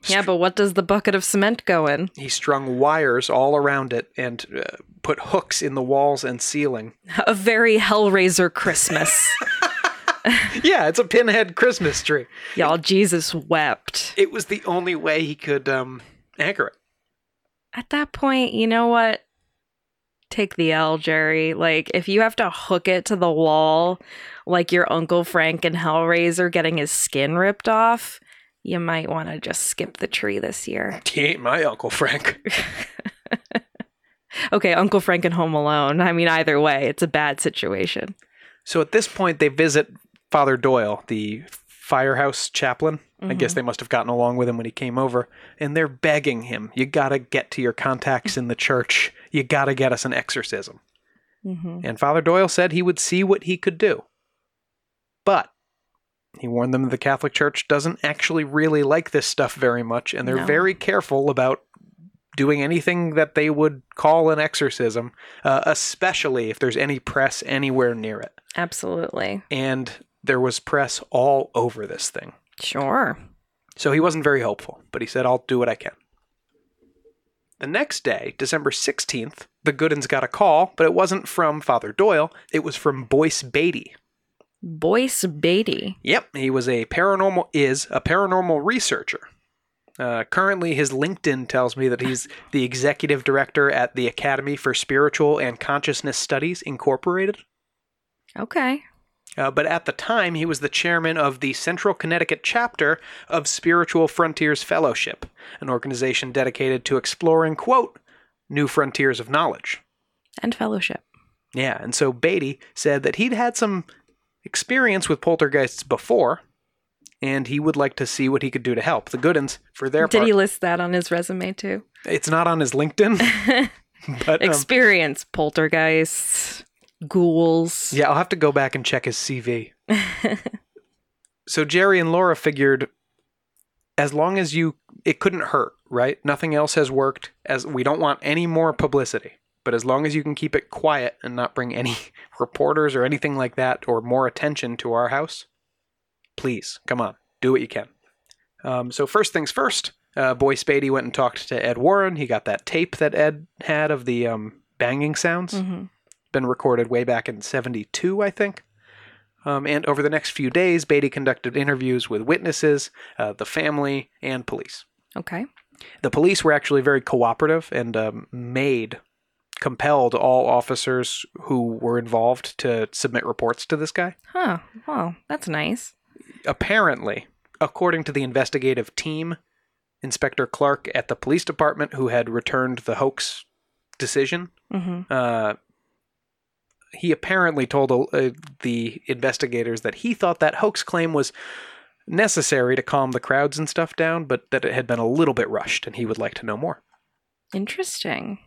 Yeah, but what does the bucket of cement go in? He strung wires all around it and uh, put hooks in the walls and ceiling. A very Hellraiser Christmas. [laughs] [laughs] yeah, it's a pinhead Christmas tree. Y'all, Jesus wept. It was the only way he could um, anchor it. At that point, you know what? Take the L, Jerry. Like, if you have to hook it to the wall, like your Uncle Frank and Hellraiser getting his skin ripped off, you might want to just skip the tree this year. [laughs] He ain't my Uncle Frank. [laughs] Okay, Uncle Frank and Home Alone. I mean, either way, it's a bad situation. So at this point, they visit Father Doyle, the firehouse chaplain. I guess mm-hmm. they must have gotten along with him when he came over, and they're begging him, "You gotta get to your contacts in the church. You gotta get us an exorcism." Mm-hmm. And Father Doyle said he would see what he could do, but he warned them that the Catholic Church doesn't actually really like this stuff very much, and they're No. very careful about doing anything that they would call an exorcism, uh, especially if there's any press anywhere near it. Absolutely. And there was press all over this thing. Sure. So he wasn't very hopeful, but he said, I'll do what I can. The next day, December 16th, the Goodins got a call, but it wasn't from Father Doyle, it was from Boyce Beatty. Boyce Beatty. Yep, he was a paranormal is a paranormal researcher. Uh, currently, his LinkedIn tells me that he's [laughs] the executive director at the Academy for Spiritual and Consciousness Studies Incorporated. Okay. Uh, but at the time, he was the chairman of the Central Connecticut chapter of Spiritual Frontiers Fellowship, an organization dedicated to exploring, quote, new frontiers of knowledge. And fellowship. Yeah, and so Beatty said that he'd had some experience with poltergeists before, and he would like to see what he could do to help. The Goodins, for their Did part, he list that on his resume too? it's not on his LinkedIn, [laughs] but um, Experience, poltergeists, ghouls. Yeah, I'll have to go back and check his CV. so Jerry and Laura figured as long as you it couldn't hurt, right? Nothing else has worked as we don't want any more publicity. But as long as you can keep it quiet and not bring any [laughs] reporters or anything like that or more attention to our house, please, come on, do what you can. Um, so first things first, uh, Boyce Beatty went and talked to Ed Warren. He got that tape that Ed had of the um, banging sounds hmm been recorded way back in 72, I think. Um, and over the next few days, Beatty conducted interviews with witnesses, uh, the family, and police. Okay. The police were actually very cooperative and um, made, compelled all officers who were involved to submit reports to this guy. Huh. Well, that's nice. Apparently, according to the investigative team, Inspector Clark at the police department, who had returned the hoax decision, hmm uh, he apparently told uh, the investigators that he thought that hoax claim was necessary to calm the crowds and stuff down, but that it had been a little bit rushed, and he would like to know more. Interesting.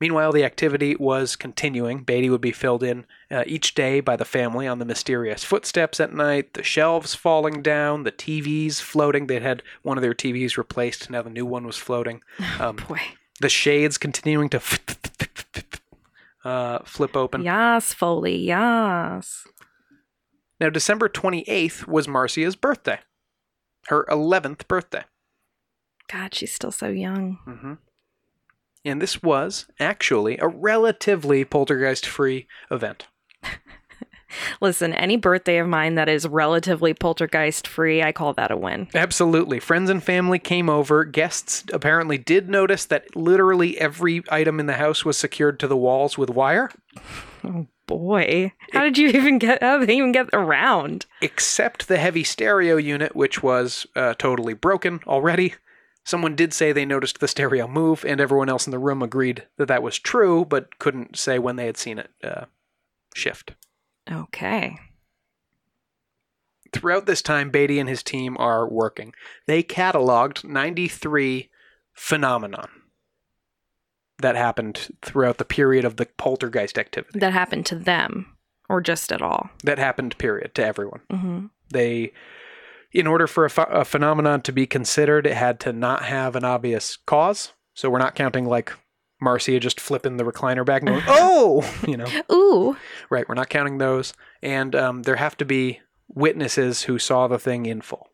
Meanwhile, the activity was continuing. Beatty would be filled in uh, each day by the family on the mysterious footsteps at night, the shelves falling down, the TVs floating. They'd had one of their TVs replaced, now the new one was floating. [laughs] Um, Boy. the shades continuing to [laughs] uh, flip open. Yes, Foley. Yes. Now, December 28th was Marcia's birthday, her 11th birthday. God, she's still so young. hmm And this was actually a relatively poltergeist free event. Listen, any birthday of mine that is relatively poltergeist free, I call that a win. Absolutely. Friends and family came over. Guests apparently did notice that literally every item in the house was secured to the walls with wire, Oh Boy, how did you even get? How did they even get around? except the heavy stereo unit, which was uh, totally broken already. Someone did say they noticed the stereo move, and everyone else in the room agreed that that was true, but couldn't say when they had seen it uh, shift. Okay. Throughout this time, Beatty and his team are working. They cataloged 93 phenomenon that happened throughout the period of the poltergeist activity. That happened to them, or just at all. That happened, period, to everyone. Mm-hmm. They, in order for a, ph- a phenomenon to be considered, it had to not have an obvious cause. So we're not counting like Marcia just flipping the recliner back and going, [laughs] oh, [laughs] you know, Ooh. right. We're not counting those. And um, there have to be witnesses who saw the thing in full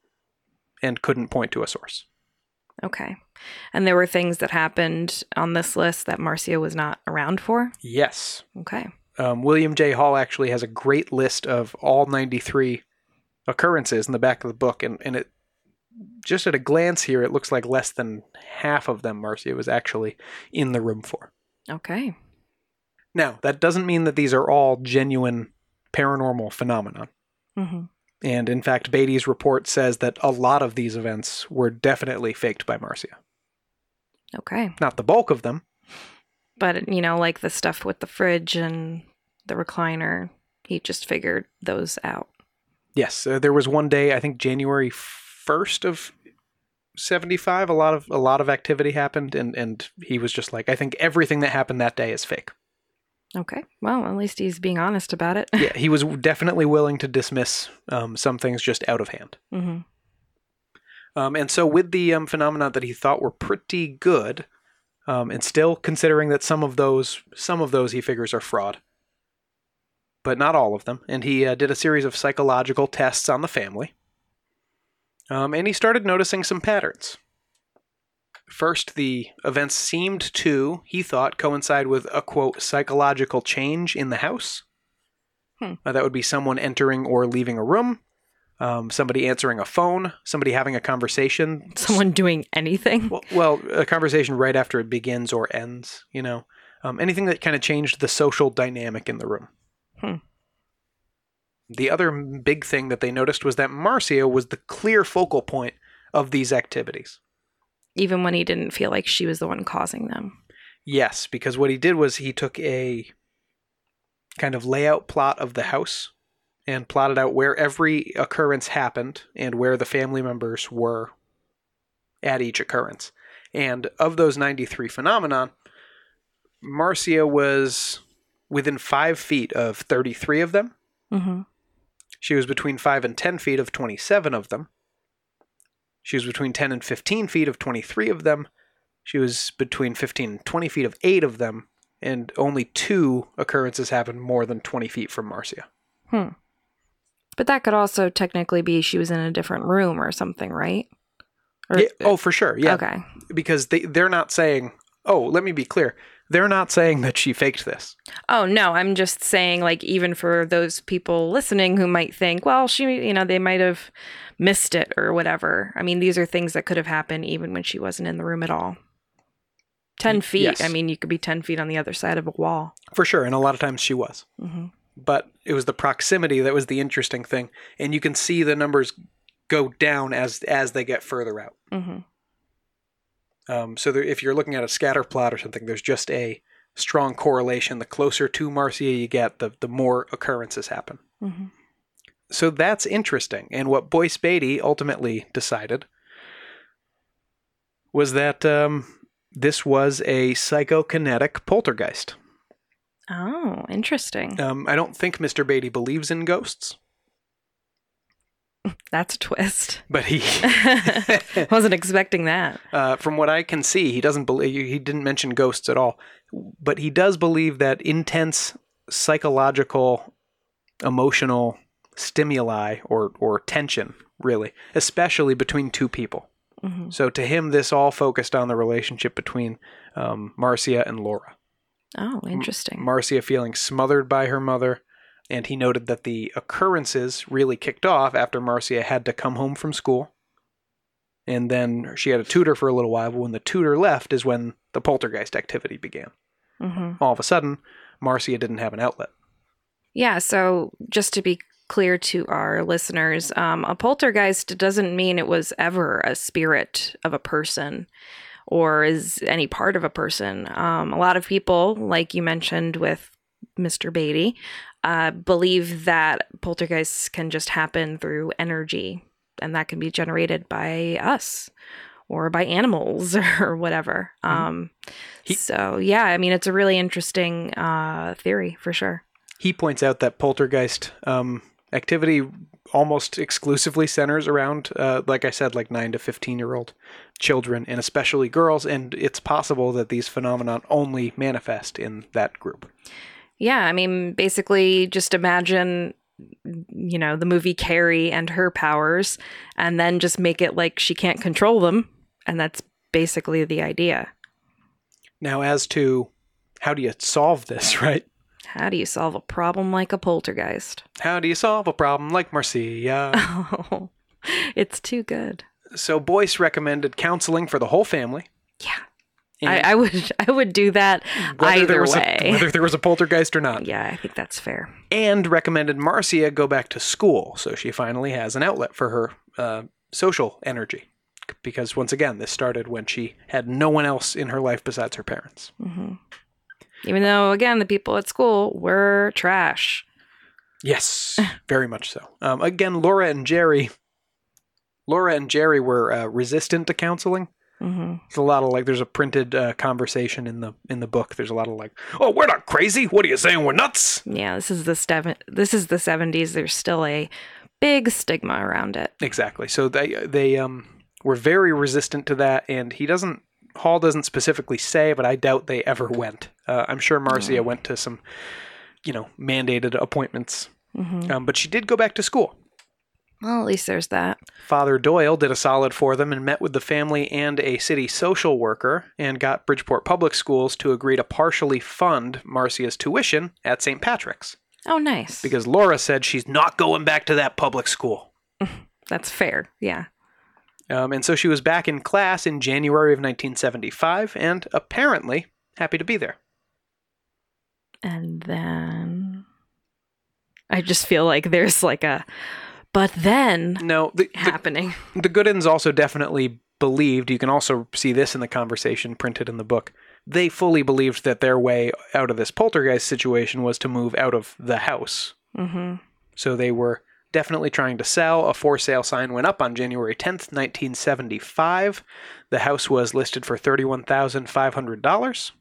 and couldn't point to a source. Okay. And there were things that happened on this list that Marcia was not around for. Yes. Okay. Um, William J. Hall actually has a great list of all 93 occurrences in the back of the book, and, and it just at a glance here, it looks like less than half of them Marcia was actually in the room for. Okay. Now, that doesn't mean that these are all genuine paranormal phenomenon. Mm-hmm. And in fact, Beatty's report says that a lot of these events were definitely faked by Marcia. Okay. Not the bulk of them. But, you know, like the stuff with the fridge and the recliner, he just figured those out. Yes, uh, there was one day, I think January 1st of 75, a lot of a lot of activity happened and and he was just like, I think everything that happened that day is fake. Okay. Well, at least he's being honest about it. Yeah, he was [laughs] definitely willing to dismiss um, some things just out of hand. mm-hmm. Um, and so, with the um, phenomena that he thought were pretty good, um, and still considering that some of those, some of those he figures are fraud, but not all of them. And he uh, did a series of psychological tests on the family, um, and he started noticing some patterns. First, the events seemed to, he thought, coincide with a quote psychological change in the house. Hmm. Uh, that would be someone entering or leaving a room, um, somebody answering a phone, somebody having a conversation. Someone doing anything. Well, well, a conversation right after it begins or ends, you know. Um, anything that kind of changed the social dynamic in the room. Hmm. The other big thing that they noticed was that Marcia was the clear focal point of these activities. Even when he didn't feel like she was the one causing them. Yes, because what he did was he took a kind of layout plot of the house and plotted out where every occurrence happened and where the family members were at each occurrence. And of those 93 phenomenon, Marcia was within five feet of 33 of them. Mm-hmm. She was between 5 and 10 feet of 27 of them. She was between 10 and 15 feet of 23 of them. She was between 15 and 20 feet of 8 of them. And only two occurrences happened more than 20 feet from Marcia. Hmm. But that could also technically be she was in a different room or something, right? Or, Yeah, oh, for sure. Yeah. Okay. Because they, they're not saying, oh, let me be clear. They're not saying that she faked this. Oh no, I'm just saying, like, even for those people listening who might think, well, she, you know, they might have missed it or whatever. I mean, these are things that could have happened even when she wasn't in the room at all. Ten feet. yes. I mean, you could be ten feet on the other side of a wall. For sure. And a lot of times she was. hmm But it was the proximity that was the interesting thing. And you can see the numbers go down as as they get further out. hmm Um, so there, if you're looking at a scatter plot or something, there's just a strong correlation. The closer to Marcia you get, the, the more occurrences happen. hmm So that's interesting. And what Boyce Beatty ultimately decided was that um, this was a psychokinetic poltergeist. Oh, interesting. Um, I don't think Mr. Beatty believes in ghosts, [laughs] That's a twist. but he, [laughs] [laughs] Wasn't expecting that. uh, from what I can see, he doesn't believe. He didn't mention ghosts at all, but he does believe that intense psychological, emotional stimuli or or tension, really, especially between two people. hmm So to him, this all focused on the relationship between um, Marcia and Laura. Oh, interesting. Marcia feeling smothered by her mother, and he noted that the occurrences really kicked off after Marcia had to come home from school. And then she had a tutor for a little while, but when the tutor left is when the poltergeist activity began. hmm All of a sudden, Marcia didn't have an outlet. Yeah. So just to be clear to our listeners, um, a poltergeist doesn't mean it was ever a spirit of a person or is any part of a person. Um, a lot of people, like you mentioned with Mr. Beatty, uh, believe that poltergeists can just happen through energy and that can be generated by us or by animals [laughs] or whatever. Um, He- so, yeah, I mean, it's a really interesting uh, theory for sure. He points out that poltergeist um, activity almost exclusively centers around, uh, like I said, like 9 to 15 year old children, and especially girls, and it's possible that these phenomena only manifest in that group. Yeah, I mean, basically, just imagine, you know, the movie Carrie and her powers, and then just make it like she can't control them. And that's basically the idea. Now, as to how do you solve this, [laughs] right? How do you solve a problem like a poltergeist? How do you solve a problem like Marcia? [laughs] Oh, it's too good. so Boyce recommended counseling for the whole family. Yeah, I, I would, [laughs] I would do that either way. A, [laughs] whether there was a poltergeist or not. yeah, I think that's fair. and recommended Marcia go back to school so she finally has an outlet for her uh, social energy. Because once again, this started when she had no one else in her life besides her parents. hmm Even though, again, the people at school were trash. Yes, [laughs] very much so. Um, again, Laura and Jerry, Laura and Jerry were uh, resistant to counseling. Hmm There's a lot of like, there's a printed uh, conversation in the in the book. There's a lot of like, oh, we're not crazy. What are you saying? We're nuts. Yeah, this is the stev- This is the seventies. There's still a big stigma around it. Exactly. So they they um were very resistant to that, and he doesn't. Hall doesn't specifically say, but I doubt they ever went. Uh, I'm sure Marcia went to some, you know, mandated appointments, hmm um, but she did go back to school. Well, at least there's that. Father Doyle did a solid for them and met with the family and a city social worker and got Bridgeport Public Schools to agree to partially fund Marcia's tuition at St. Patrick's Oh, nice. because Laura said she's not going back to that public school. [laughs] that's fair. Yeah. Um, and so she was back in class in January of 1975 and apparently happy to be there. And then I just feel like there's like a but then No, the, the, happening. the Goodins also definitely believed, you can also see this in the conversation printed in the book, they fully believed that their way out of this poltergeist situation was to move out of the house. hmm So they were definitely trying to sell. A for sale sign went up on January 10th, 1975. The house was listed for $31,500.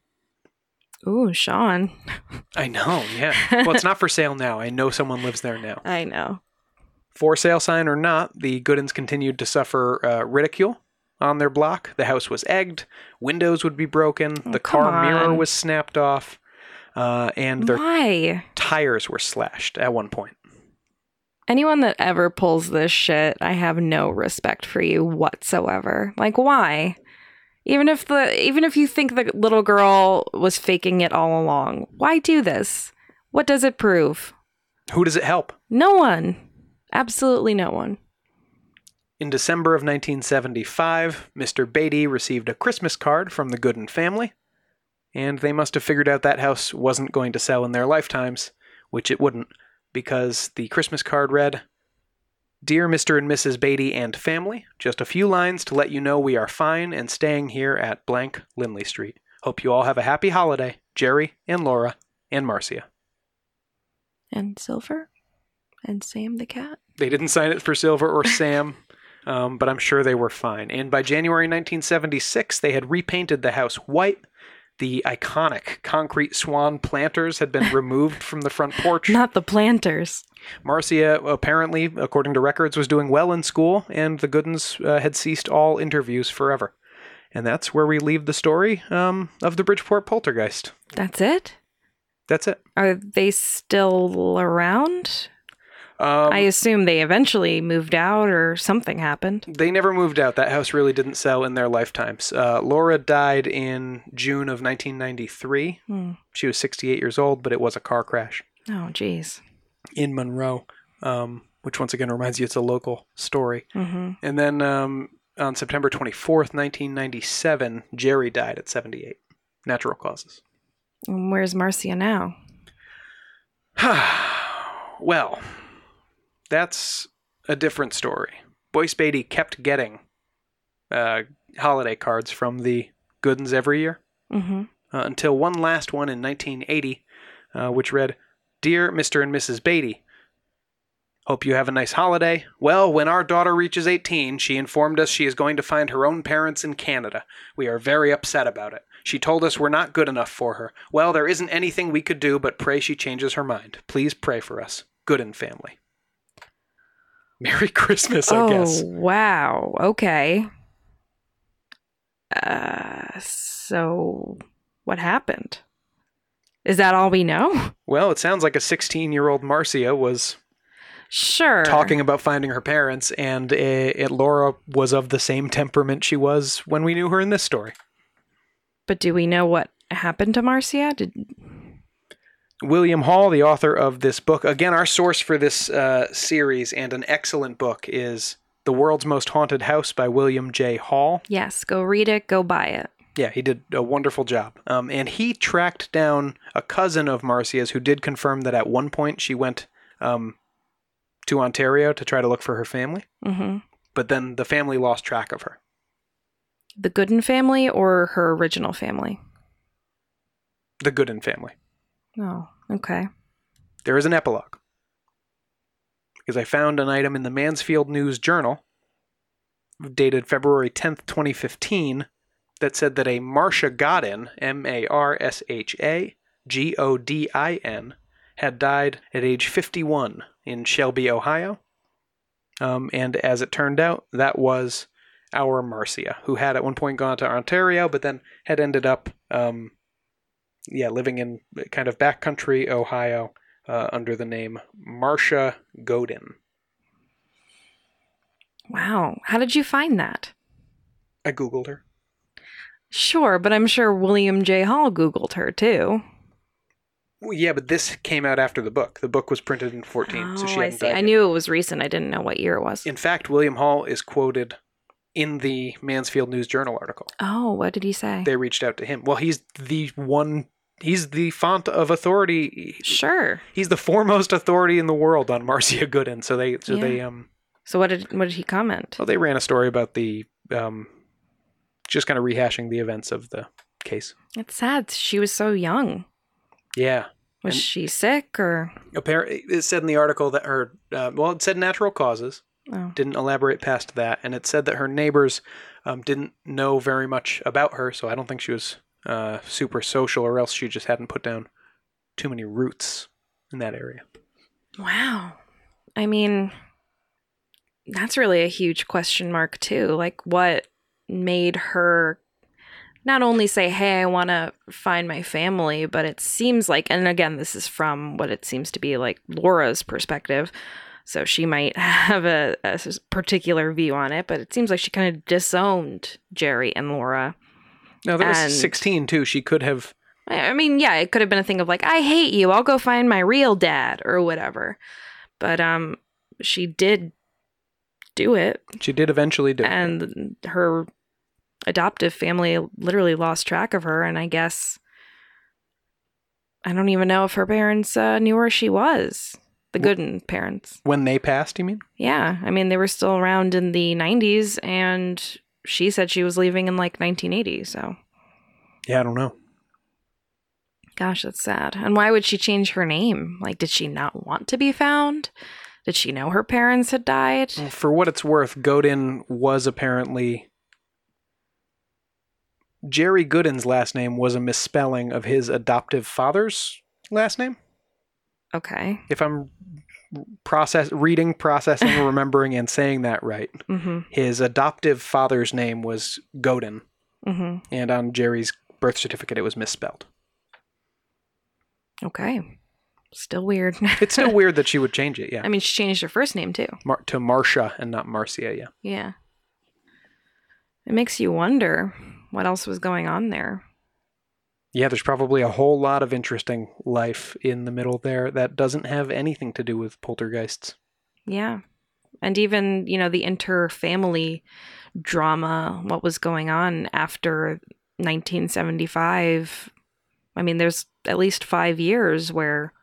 Ooh, Sean. I know, yeah. well, it's not for sale now. I know someone lives there now. [laughs] I know. For sale sign or not, the Goodins continued to suffer uh, ridicule on their block. The house was egged, windows would be broken, Oh, the car mirror was snapped off, uh, and their Why? tires were slashed at one point. Anyone that ever pulls this shit, I have no respect for you whatsoever. Like why? Even if the even if you think the little girl was faking it all along, why do this? What does it prove? Who does it help? No one. Absolutely no one. In December of 1975, Mr. Beatty received a Christmas card from the Goodin family, and they must have figured out that house wasn't going to sell in their lifetimes, which it wouldn't, because the Christmas card read Dear Mr. and Mrs. Beatty and family, just a few lines to let you know we are fine and staying here at blank Lindley Street. Hope you all have a happy holiday. Jerry and Laura and Marcia. And Silver? And Sam the cat? They didn't sign it for Silver or [laughs] Sam, um, but I'm sure they were fine. And by January 1976, they had repainted the house white. The iconic concrete swan planters had been [laughs] removed from the front porch. Not the planters. Marcia, apparently, according to records, was doing well in school, and the Goodins uh, had ceased all interviews forever. And that's where we leave the story um, of the Bridgeport poltergeist. That's it? That's it. Are they still around? Um, I assume they eventually moved out or something happened. They never moved out. That house really didn't sell in their lifetimes. Uh, Laura died in June of 1993. Hmm. She was 68 years old, but it was a car crash Oh, geez. in Monroe, um, which once again reminds you it's a local story. hmm And then um, on September 24th, 1997, Jerry died at 78. Natural causes. And where's Marcia now? [sighs] well, that's a different story. Boyce Beatty kept getting uh, holiday cards from the Goodins every year hmm uh, until one last one in 1980, uh, which read, Dear Mr. and Mrs. Beatty, Hope you have a nice holiday. Well, when our daughter reaches 18, she informed us she is going to find her own parents in Canada. We are very upset about it. She told us we're not good enough for her. Well, there isn't anything we could do but pray she changes her mind. Please pray for us. Goodin family. [laughs] Merry Christmas, I oh, guess. wow. Okay. Uh, so what happened? Is that all we know? [laughs] Well, it sounds like a 16 year old Marcia was Sure. talking about finding her parents, and uh, it, Laura was of the same temperament she was when we knew her in this story. But do we know what happened to Marcia? Did William Hall, the author of this book, again, our source for this uh, series and an excellent book is The World's Most Haunted House by William J. Hall. yes, go read it, go buy it. Yeah, he did a wonderful job. Um, and he tracked down a cousin of Marcia's who did confirm that at one point she went um, to Ontario to try to look for her family, hmm but then the family lost track of her. The Goodin family or her original family? The Goodin family. Oh, okay. There is an epilogue. Because I found an item in the Mansfield News Journal, dated February 10th, 2015, that said that a Marsha Godin, M A R S H A G O D I N, had died at age 51 in Shelby, Ohio. Um, and as it turned out, that was our Marcia, who had at one point gone to Ontario, but then had ended up, um, yeah, living in kind of backcountry Ohio uh, under the name Marsha Godin. Wow. How did you find that? I googled her. Sure, but I'm sure William J. Hall Googled her too. Well, yeah, but this came out after the book. The book was printed in 14, so she Oh, I see. I knew it was recent. I didn't know what year it was. In fact, William Hall is quoted in the Mansfield News Journal article. oh, what did he say? They reached out to him. Well, he's the one. He's the font of authority. Sure. He's the foremost authority in the world on Marcia Goodin. So they, so Yeah. they, um, So what did what did he comment? well, they ran a story about the, um, just kind of rehashing the events of the case. It's sad. She was so young. Yeah, Was And- she sick or? apparently it said in the article that her, uh, well, it said natural causes. Oh, didn't elaborate past that, and it said that her neighbors um, didn't know very much about her, so I don't think she was uh, super social, or else she just hadn't put down too many roots in that area. wow. I mean, that's really a huge question mark too. Like, what made her not only say, "Hey, I want to find my family," but it seems like, and again, this is from what it seems to be like Laura's perspective. So she might [laughs] have a particular view on it, but it seems like she kind of disowned Jerry and Laura. No, there was And- 16 too. She could have. I mean, yeah, it could have been a thing of like, I hate you. I'll go find my real dad or whatever. But um, she did do it, She did eventually do. it. and her adoptive family literally lost track of her. And I guess I don't even know if her parents uh, knew where she was. The Goodin parents. when they passed, you mean? Yeah, I mean, they were still around in the '90s, and she said she was leaving in like 1980. So Yeah, I don't know. Gosh, that's sad. And why would she change her name? Like, did she not want to be found? Did she know her parents had died? Mm, for what it's worth, Godin was apparently. Jerry Goodin's last name was a misspelling of his adoptive father's last name. Okay. If I'm process reading, processing, [laughs] remembering, and saying that right, Mm-hmm. his adoptive father's name was Godin, Mm-hmm. and on Jerry's birth certificate it was misspelled. Okay. Still weird. [laughs] It's still weird that she would change it, yeah, I mean, she changed her first name too. Mar- to Marsha and not Marcia, yeah. Yeah. It makes you wonder what else was going on there. Yeah, there's probably a whole lot of interesting life in the middle there that doesn't have anything to do with poltergeists. Yeah. And even, you know, the inter-family drama, what was going on after 1975. I mean, there's at least five years where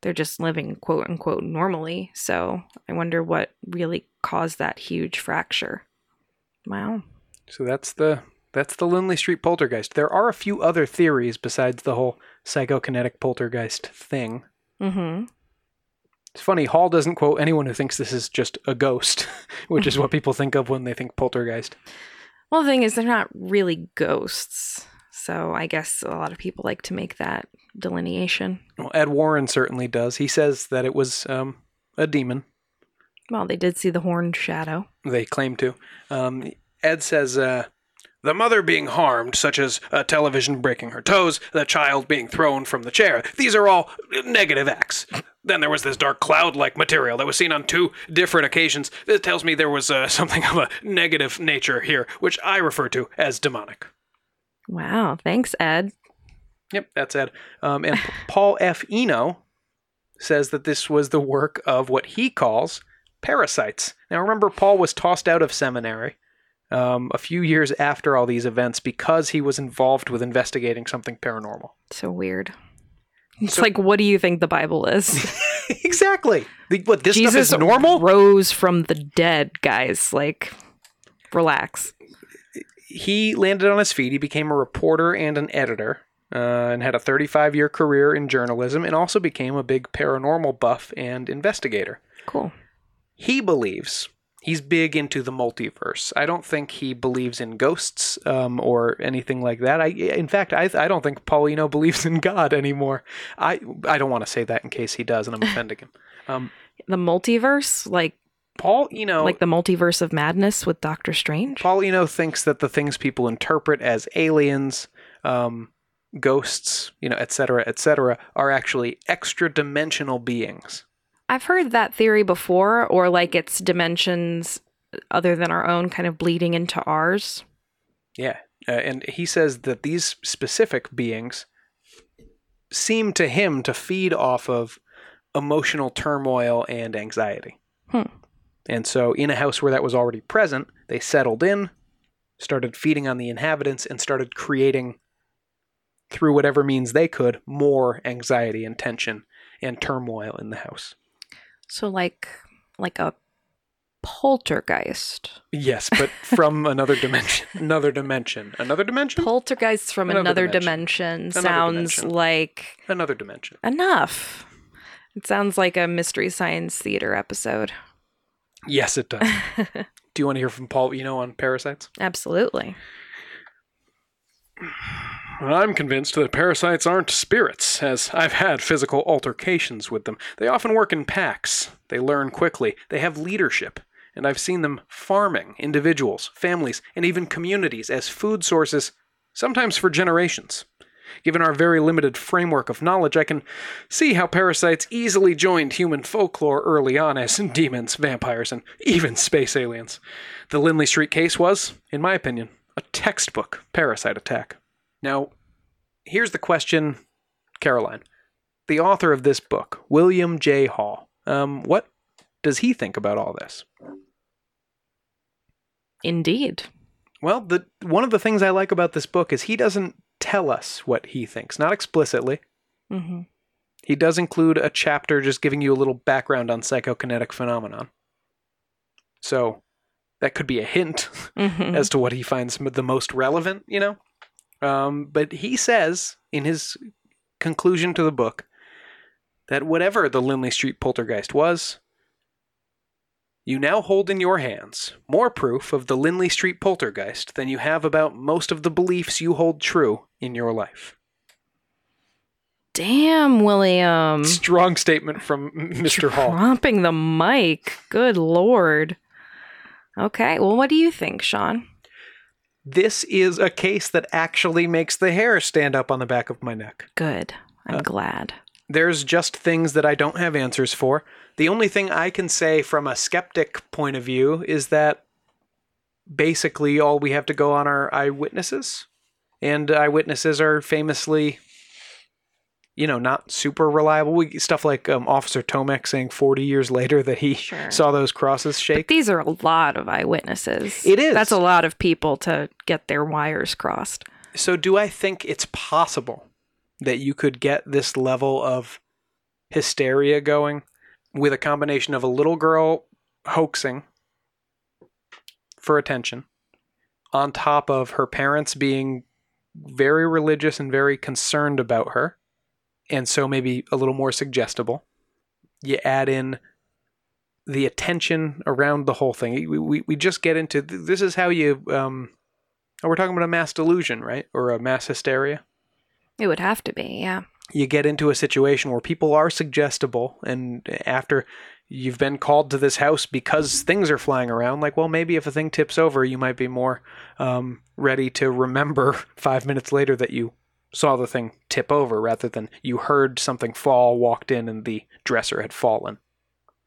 they're just living quote unquote normally. So I wonder what really caused that huge fracture. Wow. So that's the that's the Lindley Street poltergeist. There are a few other theories besides the whole psychokinetic poltergeist thing. Mm-hmm. It's funny, Hall doesn't quote anyone who thinks this is just a ghost, [laughs] which is what [laughs] people think of when they think poltergeist. Well, the thing is, they're not really ghosts. So I guess a lot of people like to make that delineation. Well, Ed Warren certainly does. He says that it was um, a demon. Well, they did see the horned shadow. They claim to. Um, Ed says uh, the mother being harmed, such as a television breaking her toes, the child being thrown from the chair. These are all negative acts. Then there was this dark cloud-like material that was seen on two different occasions. This tells me there was uh, [laughs] something of a negative nature here, which I refer to as demonic. Wow. Thanks, Ed. Yep, that's Ed. Um, and Paul F. Eno says that this was the work of what he calls parasites. Now, remember, Paul was tossed out of seminary um, a few years after all these events because he was involved with investigating something paranormal. So weird. It's So- like, what do you think the Bible is? [laughs] exactly. The, what this Jesus stuff is normal? rose from the dead, guys. Like, relax. he landed on his feet. He became a reporter and an editor, uh, and had a 35 year career in journalism, and also became a big paranormal buff and investigator. Cool. he believes he's big into the multiverse. I don't think he believes in ghosts um, or anything like that. I, in fact, I, I don't think Paul Eno believes in God anymore. I, I don't want to say that in case he does, and I'm offending him. Um, The multiverse, like Paul, you know, like the multiverse of madness with Doctor Strange. Paul, you know, thinks that the things people interpret as aliens, um, ghosts, you know, et cetera, et cetera, are actually extra dimensional beings. I've heard that theory before, or like it's dimensions other than our own kind of bleeding into ours. Yeah. Uh, and he says that these specific beings seem to him to feed off of emotional turmoil and anxiety. Hmm. And so, in a house where that was already present, they settled in, started feeding on the inhabitants, and started creating, through whatever means they could, more anxiety and tension and turmoil in the house. So like like a poltergeist. Yes, but from [laughs] another dimension. Another dimension. Another dimension? Poltergeist from Another another, dimension. dimension, Another sounds dimension. like Another dimension. enough. It sounds like a mystery science theater episode. Yes, it does. [laughs] Do you want to hear from Paul Eno on parasites? Absolutely. I'm convinced that parasites aren't spirits, as I've had physical altercations with them. They often work in packs. They learn quickly. They have leadership. And I've seen them farming individuals, families, and even communities as food sources, sometimes for generations. Given our very limited framework of knowledge, I can see how parasites easily joined human folklore early on as [laughs] demons, vampires, and even space aliens. The Lindley Street case was, in my opinion, a textbook parasite attack. Now, here's the question, Caroline. The author of this book, William J. Hall, um, what does he think about all this? Indeed. Well, the one of the things I like about this book is he doesn't tell us what he thinks, not explicitly. hmm He does include a chapter just giving you a little background on psychokinetic phenomenon. So that could be a hint [laughs] hmm as to what he finds the most relevant, you know? Um, but he says in his conclusion to the book that whatever the Lindley Street poltergeist was, you now hold in your hands more proof of the Lindley Street poltergeist than you have about most of the beliefs you hold true in your life. Damn, William. Strong statement from Mr. Hall. Dropping the mic. Good lord. Okay, well, what do you think, Sean? This is a case that actually makes the hair stand up on the back of my neck. Good. I'm Uh, glad. There's just things that I don't have answers for. The only thing I can say from a skeptic point of view is that basically all we have to go on are eyewitnesses. And eyewitnesses are famously, you know, not super reliable. We, stuff like um, Officer Tomek saying 40 years later that he Sure. saw those crosses But shake. these are a lot of eyewitnesses. It is. That's a lot of people to get their wires crossed. So, do I think it's possible that you could get this level of hysteria going with a combination of a little girl hoaxing for attention on top of her parents being very religious and very concerned about her, and so maybe a little more suggestible? You add in the attention around the whole thing. We, we, we just get into this is how you um, Oh, we're talking about a mass delusion, right? Or a mass hysteria. It would have to be, yeah. You get into a situation where people are suggestible, and after you've been called to this house because things are flying around, like, well, maybe if a thing tips over, you might be more um, ready to remember [laughs] five minutes later that you saw the thing tip over rather than you heard something fall, walked in, and the dresser had fallen.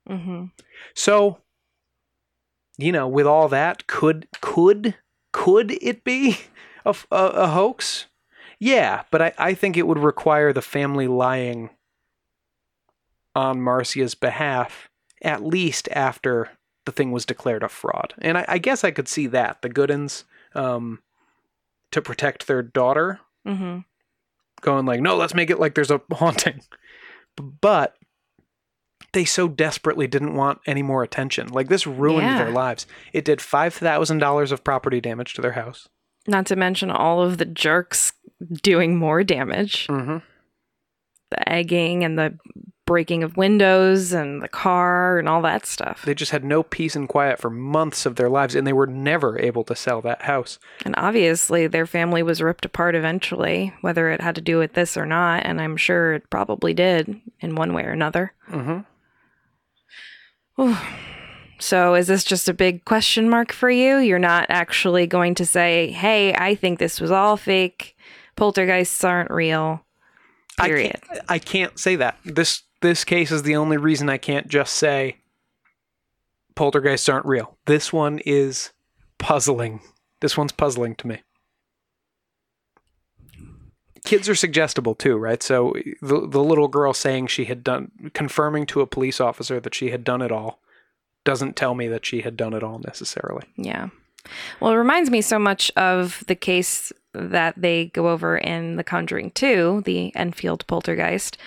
Mm-hmm. So, you know, with all that, could could could it be a a hoax? Yeah, but I, I think it would require the family lying on Marsha's behalf, at least after the thing was declared a fraud. And I, I guess I could see that. The Goodins, um, to protect their daughter, Mm-hmm. Going like, no, let's make it like there's a haunting. But they so desperately didn't want any more attention. Like this ruined Yeah. their lives. It did five thousand dollars of property damage to their house. Not to mention all of the jerks doing more damage. Mm-hmm. The egging and the breaking of windows and the car and all that stuff. They just had no peace and quiet for months of their lives, and they were never able to sell that house. And obviously, their family was ripped apart eventually, whether it had to do with this or not. And I'm sure it probably did in one way or another. Mm-hmm. [sighs] So, is this just a big question mark for you? You're not actually going to say, hey, I think this was all fake. Poltergeists aren't real. Period. I can't, I can't say that. This this case is the only reason I can't just say poltergeists aren't real. This one is puzzling. This one's puzzling to me. Kids are suggestible too, right? So the the little girl saying she had done confirming to a police officer that she had done it all doesn't tell me that she had done it all necessarily. Yeah. Well, it reminds me so much of the case that they go over in The Conjuring 2, the Enfield poltergeist,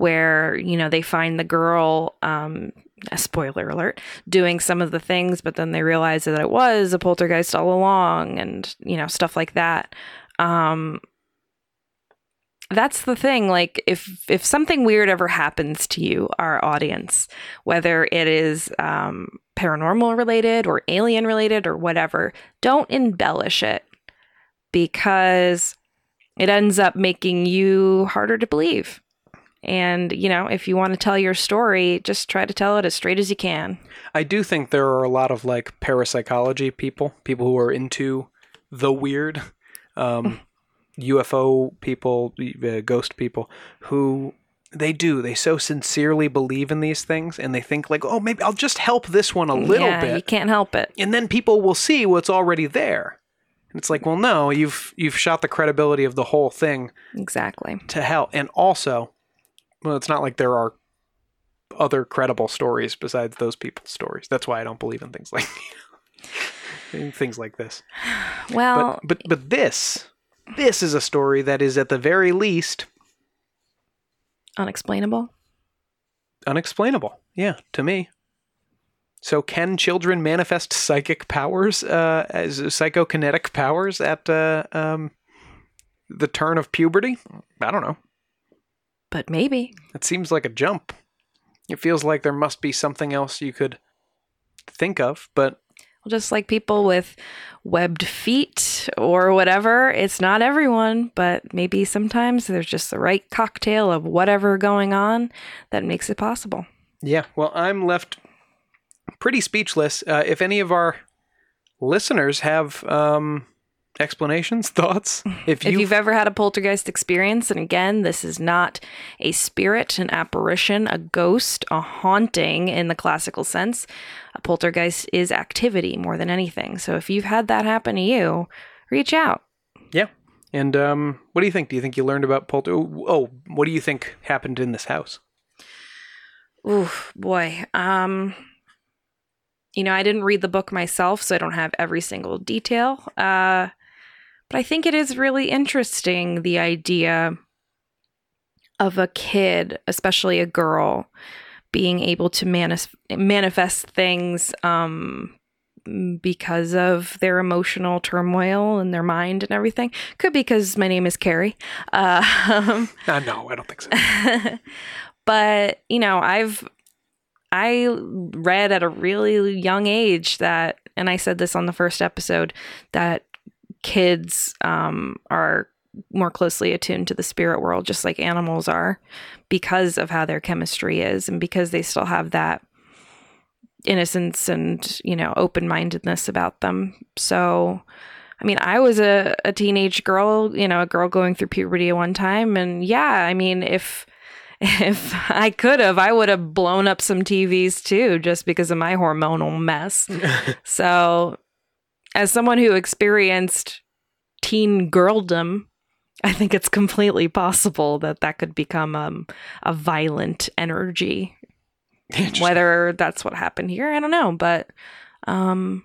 where, you know, they find the girl, um, spoiler alert, doing some of the things, but then they realize that it was a poltergeist all along and, you know, stuff like that. Um, that's the thing like if if something weird ever happens to you our audience whether it is um, paranormal related or alien related or whatever don't embellish it because it ends up making you harder to believe and you know if you want to tell your story just try to tell it as straight as you can I do think there are a lot of like parapsychology people, people who are into the weird, um, [laughs] UFO people, uh, ghost people, who they do. They so sincerely believe in these things, and they think like, oh, maybe I'll just help this one a little yeah, you can't help it and then people will see what's already there. And it's like, well, no, you've you've shot the credibility of the whole thing exactly to hell. And also, well, it's not like there are other credible stories besides those people's stories. That's why I don't believe in things [laughs] like in things like this. [sighs] well But but but this this is a story that is at the very least unexplainable unexplainable. Yeah, to me. So can children manifest psychic powers uh, as psychokinetic powers at uh, um, the turn of puberty? I don't know. But maybe. It seems like a jump. It feels like there must be something else you could think of, but Well, Just like people with webbed feet or whatever, it's not everyone, but maybe sometimes there's just the right cocktail of whatever going on that makes it possible. yeah. Well, I'm left pretty speechless. Uh, if any of our listeners have um, explanations, [laughs] thoughts, if, If you you've ever had a poltergeist experience, and again, this is not a spirit, an apparition, a ghost, a haunting in the classical sense. A poltergeist is activity more than anything. So if you've had that happen to you, reach out. yeah. And um, what do you think? Do you think you learned about polter? Oh, what do you think happened in this house? Ooh, boy. Um, you know, I didn't read the book myself, so I don't have every single detail. Uh, but I think it is really interesting the idea of a kid, especially a girl, being able to manis- manifest things um, because of their emotional turmoil and their mind and everything. Could be because my name is Carrie. Uh, [laughs] Uh, no, I don't think so. [laughs] but you know i've i read at a really young age that and i said this on the first episode that kids um, are more closely attuned to the spirit world just like animals are because of how their chemistry is and because they still have that innocence and you know open-mindedness about them so I mean, I was a, a teenage girl, you know, a girl going through puberty at one time. And yeah, I mean, if [laughs] if I could have, I would have blown up some TVs too, just because of my hormonal mess. [laughs] so, as someone who experienced teen girldom, I think it's completely possible that that could become um, a violent energy. Whether that's what happened here, I don't know. But um,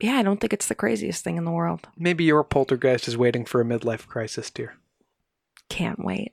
yeah, I don't think it's the craziest thing in the world. Maybe your poltergeist is waiting for a midlife crisis, dear. Can't wait.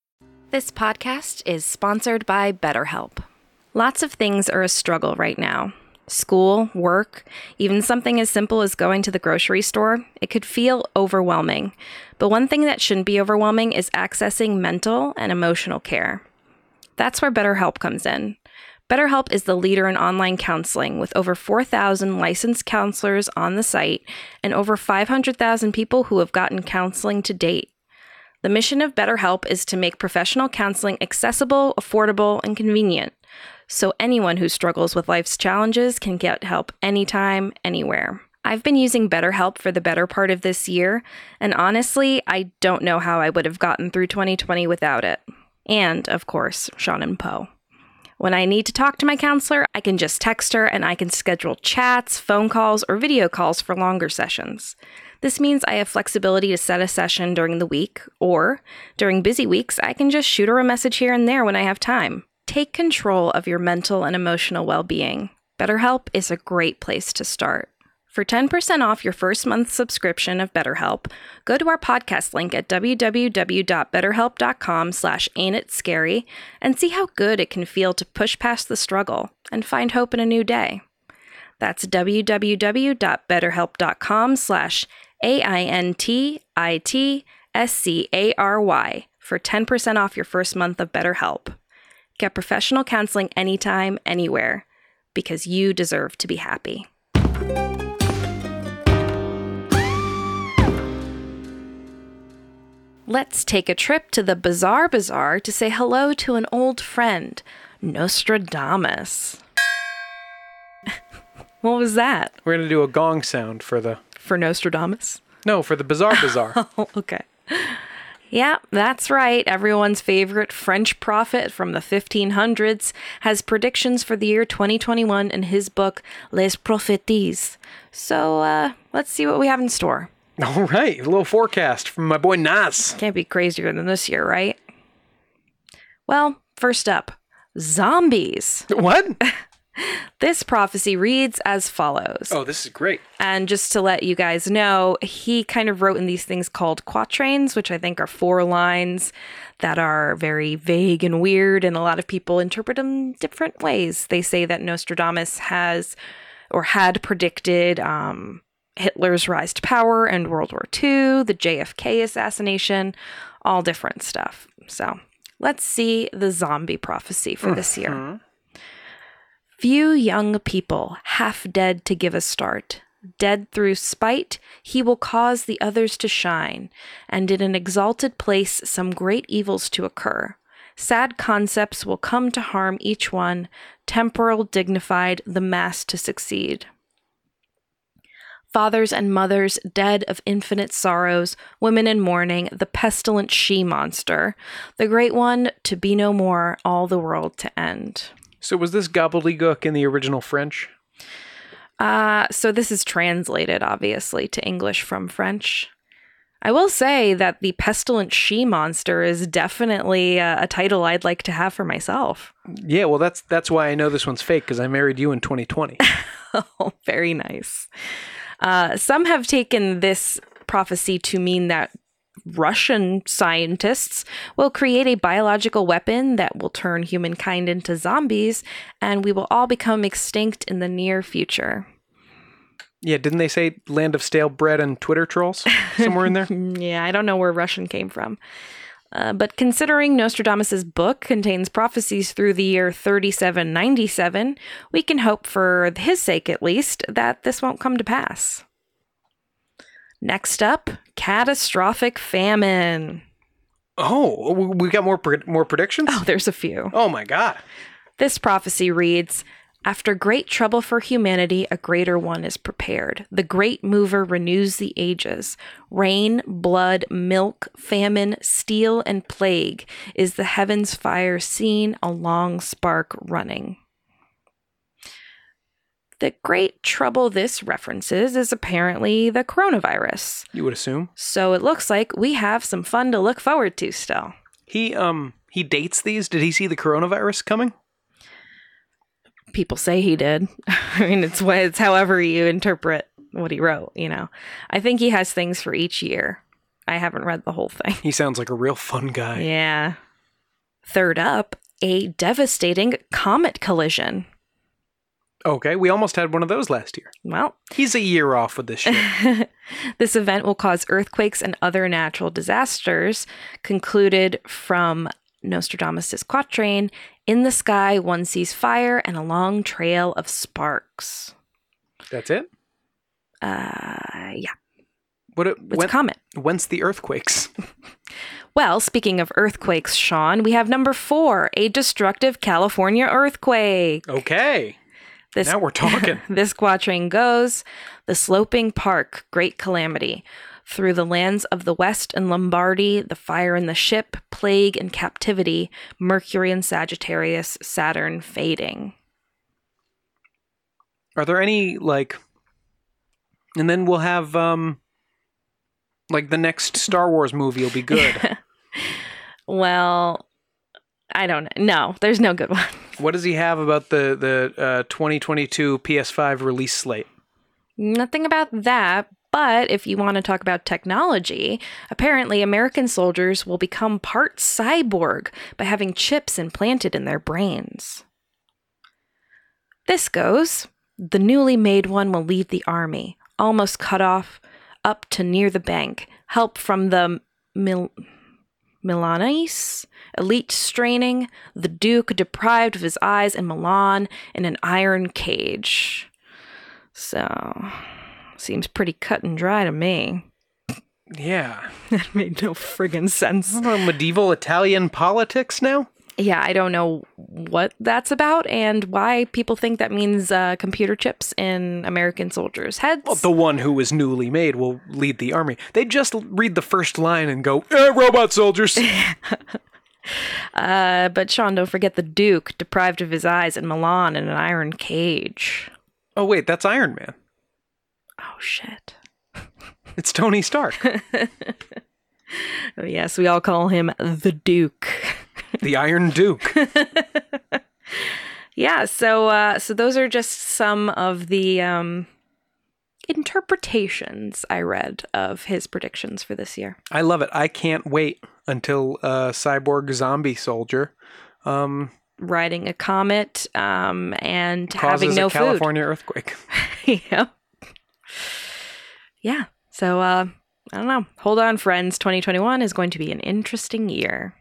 This podcast is sponsored by BetterHelp. Lots of things are a struggle right now. School, work, even something as simple as going to the grocery store, it could feel overwhelming. But one thing that shouldn't be overwhelming is accessing mental and emotional care. That's where BetterHelp comes in. BetterHelp is the leader in online counseling with over 4,000 licensed counselors on the site and over 500,000 people who have gotten counseling to date. The mission of BetterHelp is to make professional counseling accessible, affordable, and convenient, so anyone who struggles with life's challenges can get help anytime, anywhere. I've been using BetterHelp for the better part of this year, and honestly, I don't know how I would have gotten through 2020 without it. And, of course, Sean and Poe. When I need to talk to my counselor, I can just text her and I can schedule chats, phone calls, or video calls for longer sessions. This means I have flexibility to set a session during the week, or during busy weeks, I can just shoot her a message here and there when I have time. Take control of your mental and emotional well being. BetterHelp is a great place to start. For 10% off your first month subscription of BetterHelp, go to our podcast link at www.betterhelp.com slash ain't scary and see how good it can feel to push past the struggle and find hope in a new day. That's www.betterhelp.com slash A-I-N-T-I-T-S-C-A-R-Y for 10% off your first month of BetterHelp. Get professional counseling anytime, anywhere, because you deserve to be happy. Let's take a trip to the Bizarre Bazaar to say hello to an old friend, Nostradamus. [laughs] what was that? We're gonna do a gong sound for the For Nostradamus? no for the bizarre bazaar. [laughs] Oh, okay. Yeah, that's right. Everyone's favorite French prophet from the 1500s has predictions for the year 2021 in his book Les Prophéties. So uh, let's see what we have in store. [laughs] All right, a little forecast from my boy Nas. Can't be crazier than this year, right? Well, first up, zombies. What? [laughs] This prophecy reads as follows. Oh, this is great. And just to let you guys know, he kind of wrote in these things called quatrains, which I think are four lines that are very vague and weird, and a lot of people interpret them different ways. They say that Nostradamus has or had predicted um, Hitler's rise to power and World War II, the JFK assassination, all different stuff. So let's see the zombie prophecy for this year. Few young people, half dead to give a start. Dead through spite, he will cause the others to shine, and in an exalted place some great evils to occur. Sad concepts will come to harm each one, temporal, dignified, the mass to succeed. Fathers and mothers dead of infinite sorrows, women in mourning, the pestilent she monster, the great one to be no more, all the world to end. So was this gobbledygook in the original French? Uh, so this is translated, obviously, to English from French. I will say that the pestilent she monster is definitely a, a title I'd like to have for myself. Yeah, well, that's that's why I know this one's fake because I married you in 2020. [laughs] Oh, very nice. Uh, some have taken this prophecy to mean that Russian scientists will create a biological weapon that will turn humankind into zombies, and we will all become extinct in the near future. yeah, didn't they say land of stale bread and Twitter trolls somewhere in there? [laughs] Yeah, I don't know where Russian came from. Uh, but considering Nostradamus' book contains prophecies through the year 3797, we can hope, for his sake at least, that this won't come to pass. Next up, catastrophic famine. Oh, we got more pre- more predictions. Oh, there's a few. Oh my god. This prophecy reads After great trouble for humanity, a greater one is prepared. The great mover renews the ages. Rain, blood, milk, famine, steel, and plague is the heavens' fire seen, a long spark running. The great trouble this references is apparently the coronavirus. You would assume So it looks like we have some fun to look forward to still. he um he dates these. Did he see the coronavirus coming? people say he did. [laughs] I mean, it's it's however you interpret what he wrote. You know, I think he has things for each year. I haven't read the whole thing. He sounds like a real fun guy. Yeah. Third up, a devastating comet collision. Okay, we almost had one of those last year. Well, He's a year off with this shit. [laughs] this event will cause earthquakes and other natural disasters. Concluded from Nostradamus' quatrain In the sky, one sees fire and a long trail of sparks. That's it. Uh, yeah, What? It, it's when, a comet. whence the earthquakes? [laughs] Well, speaking of earthquakes, Sean, we have number four, a destructive California earthquake. Okay, This, now we're talking. [laughs] this quatrain goes The sloping park, great calamity. Through the lands of the West and Lombardy, the fire in the ship, plague and captivity, Mercury and Sagittarius, Saturn fading. Are there any like? And then we'll have um, like the next Star Wars movie will be good. [laughs] Well, I don't know. No, there's no good one. What does he have about the the uh, 2022 PS5 release slate? Nothing about that. But if you want to talk about technology, apparently American soldiers will become part cyborg by having chips implanted in their brains. This goes the newly made one will leave the army, almost cut off up to near the bank. Help from the Mil- Milanese elite straining, the Duke deprived of his eyes in Milan in an iron cage. So, seems pretty cut and dry to me. Yeah, [laughs] That made no friggin' sense. Don't medieval Italian politics now. Yeah, I don't know what that's about and why people think that means uh, computer chips in American soldiers' heads. Well, the one who was newly made will lead the army. They just read the first line and go, eh, "Robot soldiers." [laughs] Uh, but Sean, don't forget the Duke deprived of his eyes in Milan in an iron cage. oh wait, that's Iron Man. Oh shit. [laughs] It's Tony Stark, [laughs] yes, we all call him the Duke. [laughs] the Iron Duke. [laughs] yeah, so uh, so those are just some of the um, interpretations I read of his predictions for this year. I love it. I can't wait until uh, Cyborg Zombie Soldier um, Riding a comet um, and having no a California earthquake. [laughs] yep. Yeah. So uh, I don't know. Hold on, friends. 2021 is going to be an interesting year.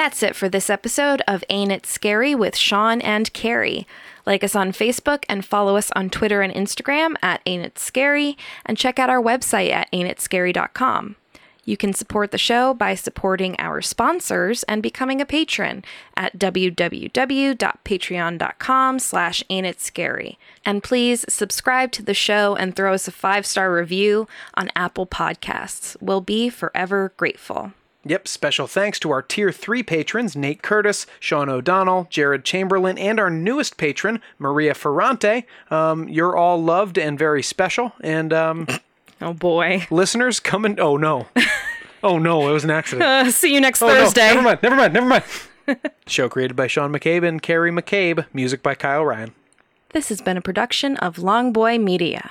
That's it for this episode of Ain't It Scary with Sean and Carrie. Like us on Facebook and follow us on Twitter and Instagram at Ain't It Scary, and check out our website at ain'titscary.com. You can support the show by supporting our sponsors and becoming a patron at www.patreon.com slash ain'titscary. And please subscribe to the show and throw us a five-star review on Apple Podcasts. We'll be forever grateful. Yep, special thanks to our Tier 3 patrons, Nate Curtis, Sean O'Donnell, Jared Chamberlain, and our newest patron, Maria Ferrante. Um, you're all loved and very special. And um, [laughs] Oh boy. listeners, come and. Oh, no. [laughs] Oh, no, it was an accident. Uh, see you next Oh, no, Thursday. never mind, never mind, never mind. [laughs] Show created by Sean McCabe and Carrie McCabe. Music by Kyle Ryan. This has been a production of Longboy Media.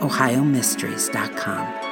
OhioMysteries.com.